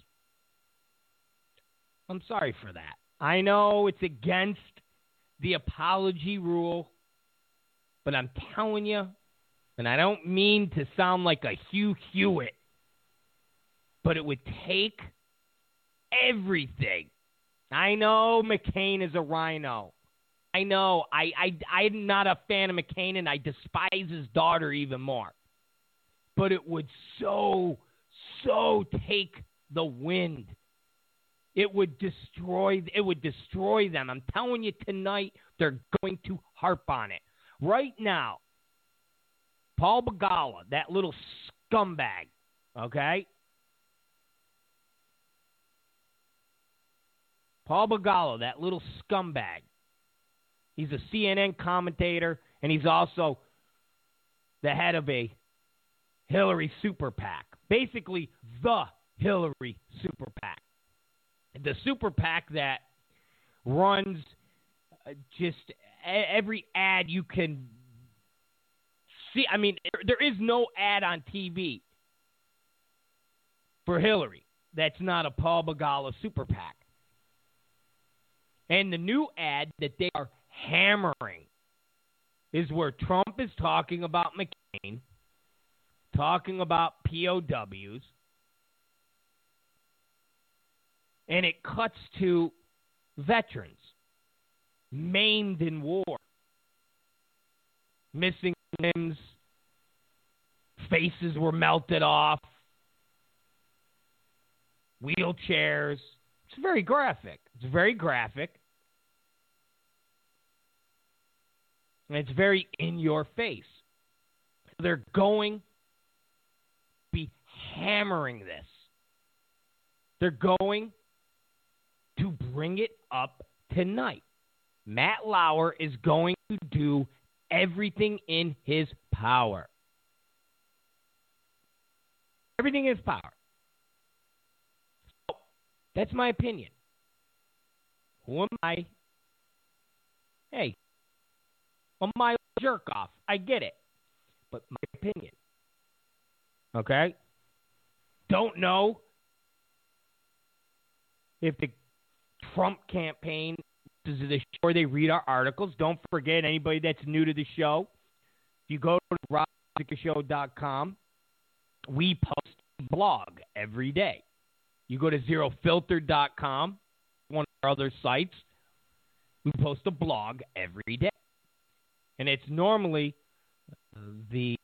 I'm sorry for that. I know it's against the apology rule, but I'm telling you, and I don't mean to sound like a Hugh Hewitt, but it would take everything. I know McCain is a RINO. I know. I, I, I'm not a fan of McCain, and I despise his daughter even more. But it would so so take the wind. It would destroy it would destroy them. I'm telling you tonight they're going to harp on it. Right now, Paul Begala, that little scumbag, okay? Paul Begala, that little scumbag. He's a CNN commentator, and he's also the head of a Hillary super PAC basically the Hillary super PAC. The super PAC that runs uh, just every ad you can see. I mean, there is no ad on TV for Hillary. that's not a Paul Begala super PAC. And the new ad that they are hammering is where Trump is talking about McCain, talking about POWs, and it cuts to veterans maimed in war, missing limbs, faces were melted off, wheelchairs. It's very graphic. It's very graphic. And it's very in your face. They're going hammering this. They're going to bring it up tonight. Matt Lauer is going to do everything in his power. Everything in his power. So, that's my opinion. Who am I? Hey, am a jerk off? I get it. But my opinion. Okay? Don't know if the Trump campaign is the show where they read our articles. Don't forget anybody that's new to the show. If you go to robzicarishow.com, we post a blog every day. You go to zerofilter.com, one of our other sites, we post a blog every day. And it's normally the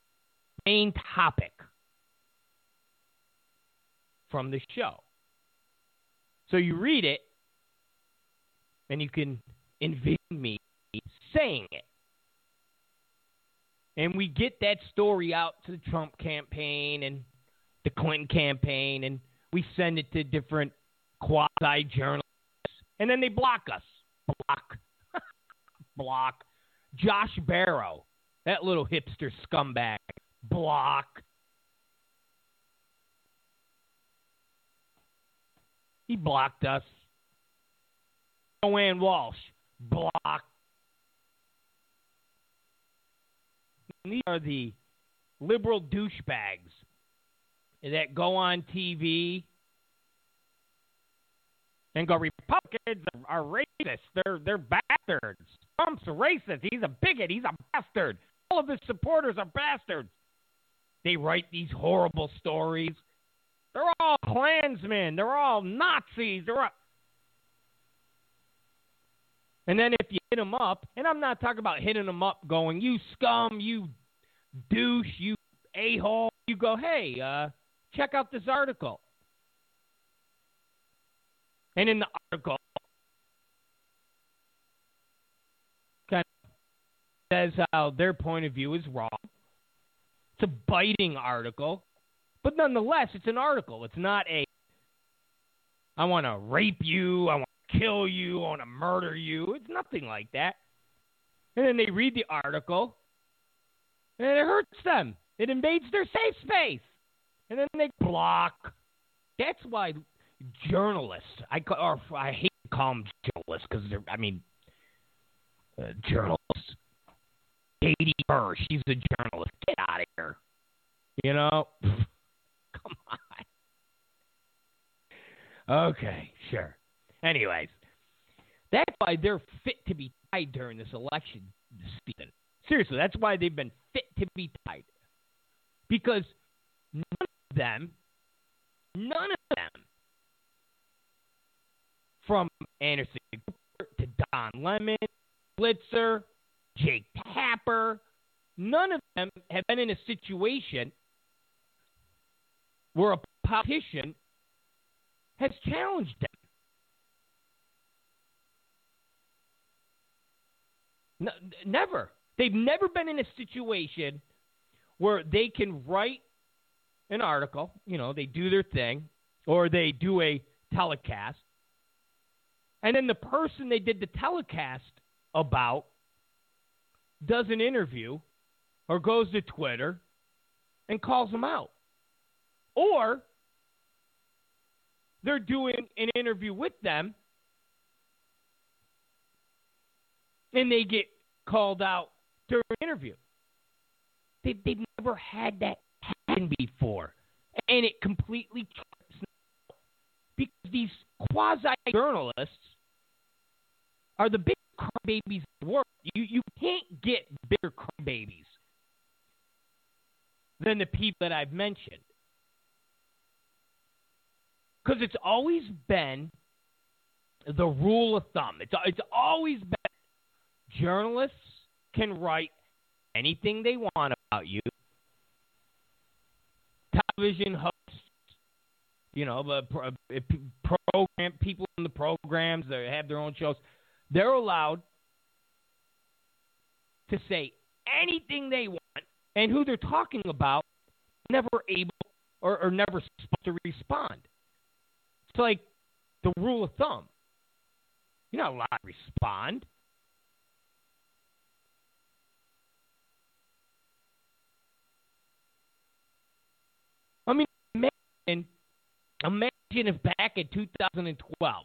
main topic from the show. So you read it, and you can envision me saying it. And we get that story out to the Trump campaign and the Clinton campaign, and we send it to different quasi journalists, and then they block us. Block. block. Josh Barro, that little hipster scumbag. Block. He blocked us. Joanne Walsh, blocked. These are the liberal douchebags that go on TV and go, Republicans are racist. They're they're bastards. Trump's racist. He's a bigot. He's a bastard. All of his supporters are bastards. They write these horrible stories. They're all Klansmen. They're all Nazis. They're all... And then if you hit them up, and I'm not talking about hitting them up going, you scum, you douche, you a hole, you go, hey, uh, check out this article. And in the article, kind of says how their point of view is wrong. It's a biting article, but nonetheless, it's an article. It's not a, I want to rape you, I want to kill you, I want to murder you. It's nothing like that. And then they read the article, and it hurts them. It invades their safe space. And then they block. That's why journalists, I, or I hate to call them journalists because they're, I mean, uh, journalists. Katy Tur, she's a journalist. Get out of here. You know? Oh, Come on. Okay, sure. Anyways, that's why they're fit to be tied during this election season. Seriously, that's why they've been fit to be tied. Because none of them, none of them, from Anderson to Don Lemon, Blitzer, Jake Tapper, none of them have been in a situation where a politician has challenged them. Never. They've never been in a situation where they can write an article, you know, they do their thing, or they do a telecast, and then the person they did the telecast about does an interview or goes to Twitter and calls them out. Or they're doing an interview with them and they get called out during an interview. They, they've never had that happen before. And it completely trips because these quasi journalists are the big crybabies in the world. You you can't get bigger crybabies than the people that I've mentioned. Because it's always been the rule of thumb. It's it's always been journalists can write anything they want about you. Television hosts, you know, the uh, program people in the programs that have their own shows, they're allowed to say anything they want, and who they're talking about never able or, or never supposed to respond. It's like the rule of thumb. You're not allowed to respond. I mean, imagine, imagine if back in 2012,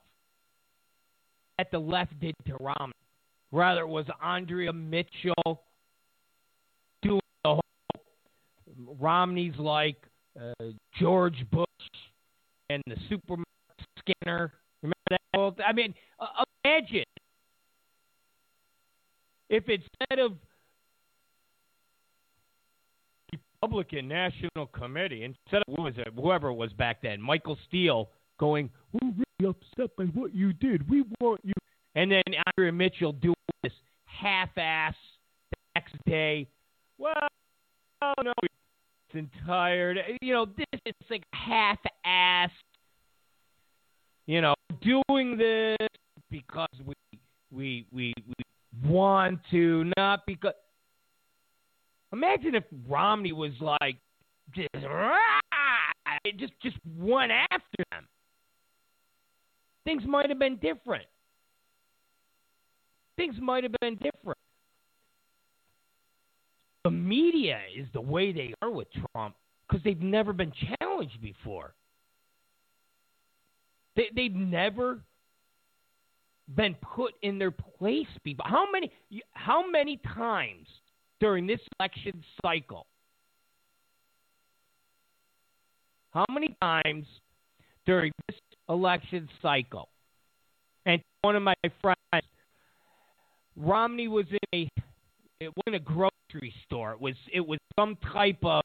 that the left did to Romney. Rather, it was Andrea Mitchell doing the whole Romney's like uh, George Bush and the Superman scanner. Remember that? I mean, uh, imagine if instead of Republican National Committee, instead of who was it, whoever it was back then, Michael Steele going, "We're really upset by what you did. We want you," and then Andrea Mitchell doing this half-ass next day. Well, no, it's tired. You know, this is like half-ass. You know, doing this because we we we we want to, not because. Imagine if Romney was like just just just went after them. Things might have been different. Things might have been different. The media is the way they are with Trump because they've never been challenged before. They, they've never been put in their place before. How many? How many times during this election cycle? How many times during this election cycle? And one of my friends, Romney was in a it wasn't a grocery store. It was it was some type of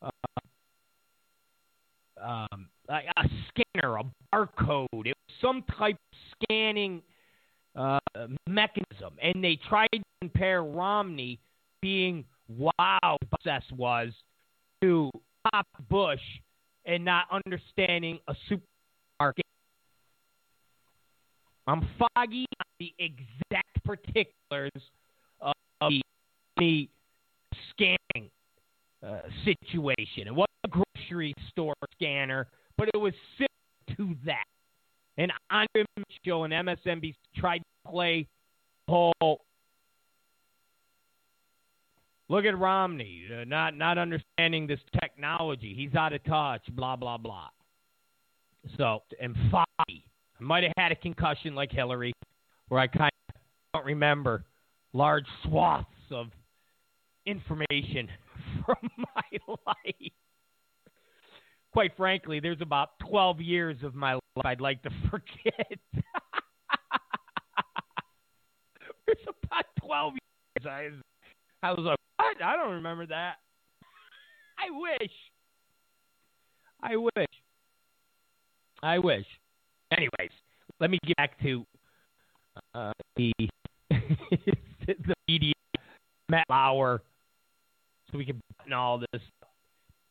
uh, um, a, scanner, a barcode. It was some type of scanning uh, mechanism, and they tried to compare Romney being wow success was to Pop Bush and not understanding a supermarket. I'm foggy on the exact particulars of the scanning uh, situation. It grocery store scanner, but it was similar to that. And Andrea Mitchell and MSNBC tried to play whole. Look at Romney, uh, not not understanding this technology. He's out of touch. Blah blah blah. So and Foggy, I might have had a concussion like Hillary, where I kind of don't remember large swaths of information from my life quite frankly, there's about 12 years of my life I'd like to forget. there's about 12 years. I, I was like, what? I don't remember that. I wish. I wish. I wish. Anyways, let me get back to uh, the the media, Matt Lauer, so we can button all this.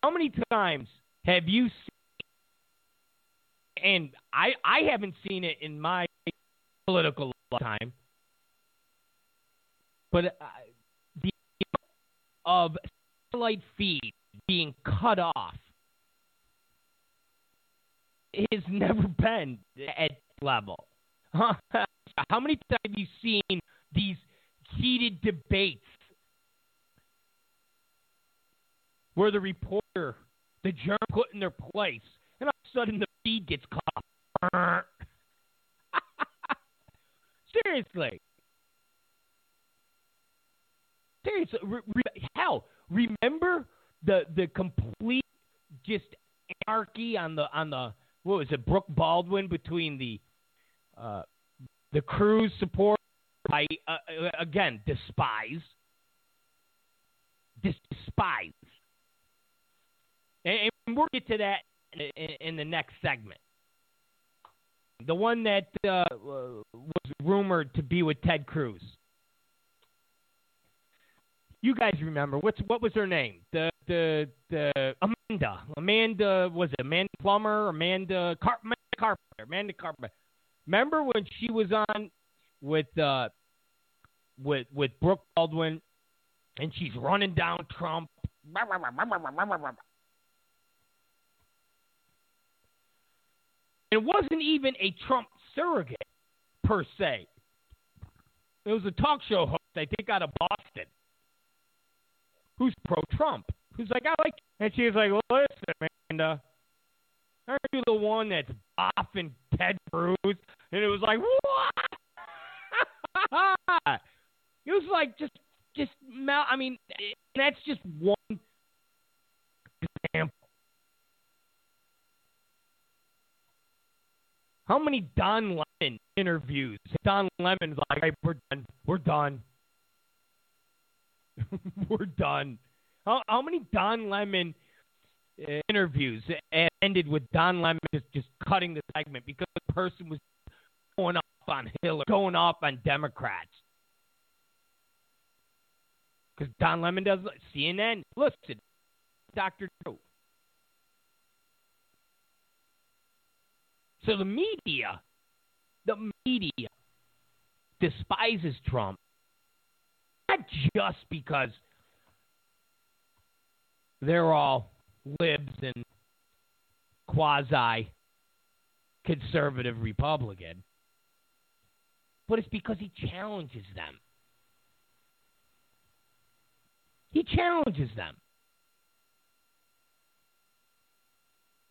How many times have you seen? And I I haven't seen it in my political lifetime, but uh, the of satellite feed being cut off has never been at level. How many times have you seen these heated debates where the reporter the germ put in their place, and all of a sudden the feed gets caught. Seriously. Seriously, re- re- hell, remember the the complete just anarchy on the on the what was it, Brooke Baldwin between the uh, the Cruz support I uh, again despise, despise, and, and we'll get to that in, in, the next segment. The one that uh, was rumored to be with Ted Cruz. You guys remember what's what was her name? The the the Amanda Amanda was it Amanda Plummer Amanda, Car- Amanda Carpenter Amanda Carpenter. Remember when she was on with uh, with with Brooke Baldwin, and she's running down Trump. It wasn't even a Trump surrogate per se. It was a talk show host, I think, out of Boston, who's pro-Trump. Who's like, I like, and she's like, listen, Amanda, aren't you the one that's boffing Ted Cruz? And it was like, what? It was like just just mal. I mean, that's just one example. How many Don Lemon interviews? Don Lemon's like, hey, we're done. We're done. we're done. How, how many Don Lemon uh, interviews ended with Don Lemon just, just cutting the segment because the person was going off on Hillary, going off on Democrats? Because Don Lemon does CNN. Listen, Dr. Drew. So the media, the media despises Trump, not just because they're all libs and quasi conservative Republican, but it's because he challenges them. He challenges them.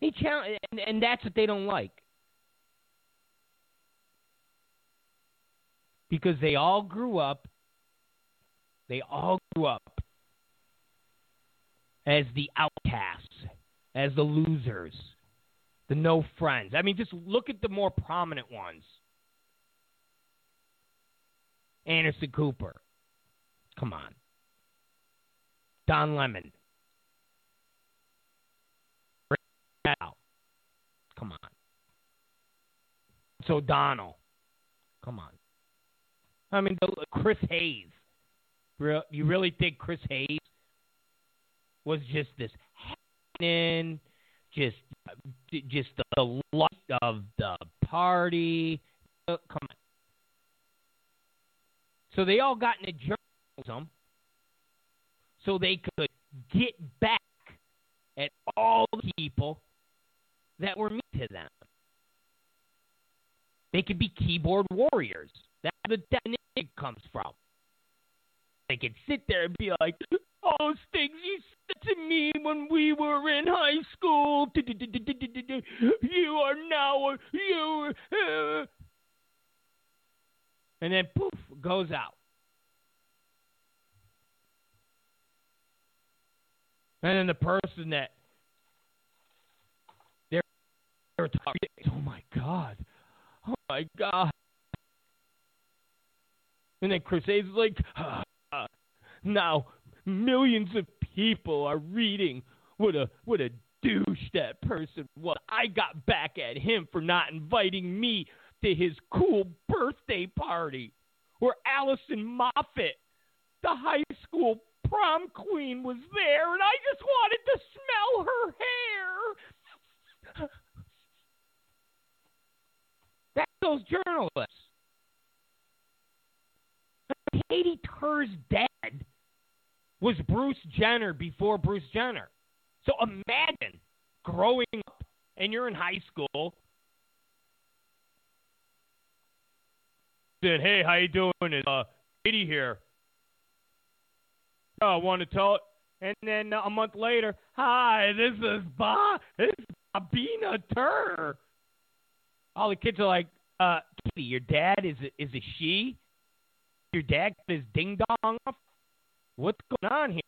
He challenge, and, and that's what they don't like. Because they all grew up, they all grew up as the outcasts, as the losers, the no friends. I mean, just look at the more prominent ones. Anderson Cooper. Come on. Don Lemon. Come on. So Donald, come on. I mean, Chris Hayes. You really think Chris Hayes was just this just just the light of the party? Uh, come on. So they all got into journalism so they could get back at all the people that were mean to them. They could be keyboard warriors. That's the definition comes from. They can sit there and be like, those things you said to me when we were in high school. You are now, you. Uh. And then poof, goes out. And then the person that they're, they're talking, oh my God, oh my God. And then Crusades is like, ah, now millions of people are reading what a what a douche that person was. I got back at him for not inviting me to his cool birthday party. Where Allison Moffat, the high school prom queen was there, and I just wanted to smell her hair. That's those journalists. Katy Tur's dad was Bruce Jenner before Bruce Jenner. So imagine growing up and you're in high school. Said, "Hey, how you doing? It's uh, Katy here. I want to tell. And then a month later, hi, this is Bob. This is Bobina Tur. All the kids are like, uh, Katy, your dad is a, is a she? Your dad got his ding dong off? What's going on here?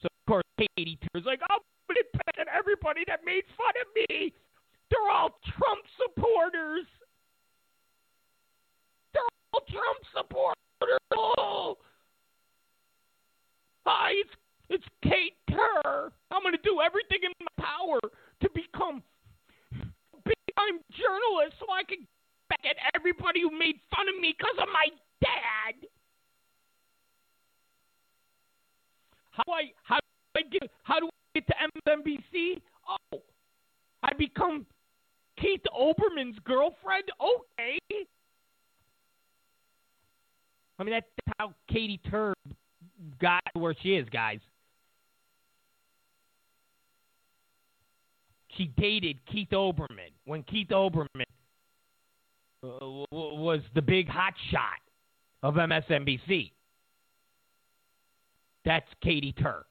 So, of course, Katy Tur's like, I'm gonna pick at everybody that made fun of me. They're all Trump supporters. They're all Trump supporters. Oh. Hi, it's it's Kate Kerr. I'm gonna do everything in my power to become big time journalist so I can back at everybody who made fun of me because of my dad. How do I how do I get how do I get to MSNBC? Oh, I become Keith Olbermann's girlfriend. Okay. I mean that's how Katy Tur got where she is, guys. She dated Keith Olbermann when Keith Olbermann uh, Uh, was the big hot shot of MSNBC. That's Katy Tur.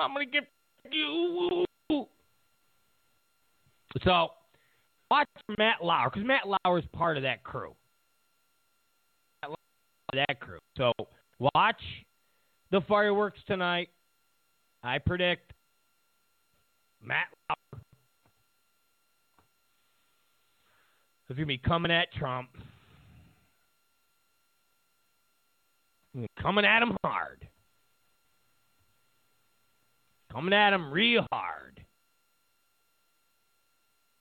I'm gonna get you. So watch Matt Lauer because Matt Lauer is part of that crew. That crew. So watch the fireworks tonight. I predict Matt Lauer is gonna be coming at Trump. Coming at him hard. Coming at him real hard.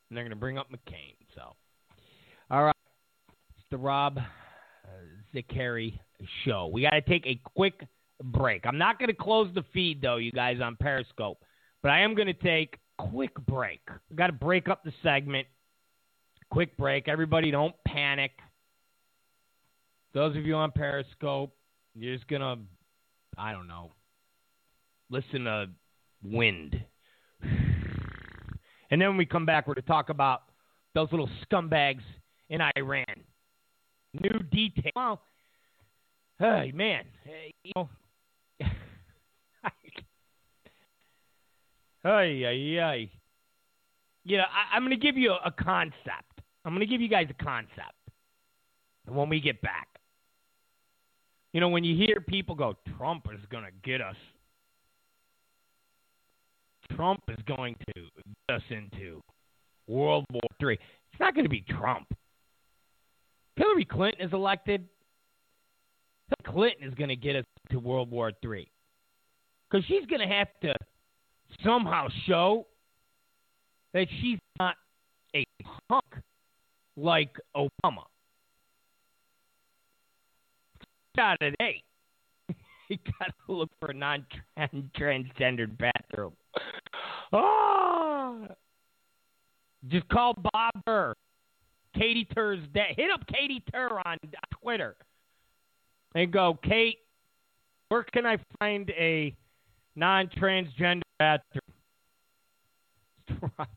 And they're going to bring up McCain. So, all right. It's the Rob uh, Zicari show. We got to take a quick break. I'm not going to close the feed, though, you guys, on Periscope. But I am going to take quick break. got to break up the segment. Quick break. Everybody don't panic. Those of you on Periscope, you're just gonna, I don't know, listen to wind. And then when we come back, we're to talk about those little scumbags in Iran. New detail. Well, hey man, hey, you know, hey, hey, hey. You know, I, I'm going to give you a, a concept. I'm going to give you guys a concept when we get back. You know, when you hear people go, Trump is going to get us. Trump is going to get us into World War III. It's not going to be Trump. Hillary Clinton is elected. Hillary Clinton is going to get us to World War III. Because she's going to have to somehow show that she's not a punk like Obama. Out of eight. you got to look for a non-transgendered bathroom. Oh! Just call Bob Burr. Katy Tur's dad. Hit up Katy Tur on Twitter and go, Kate, where can I find a non-transgender bathroom? Rob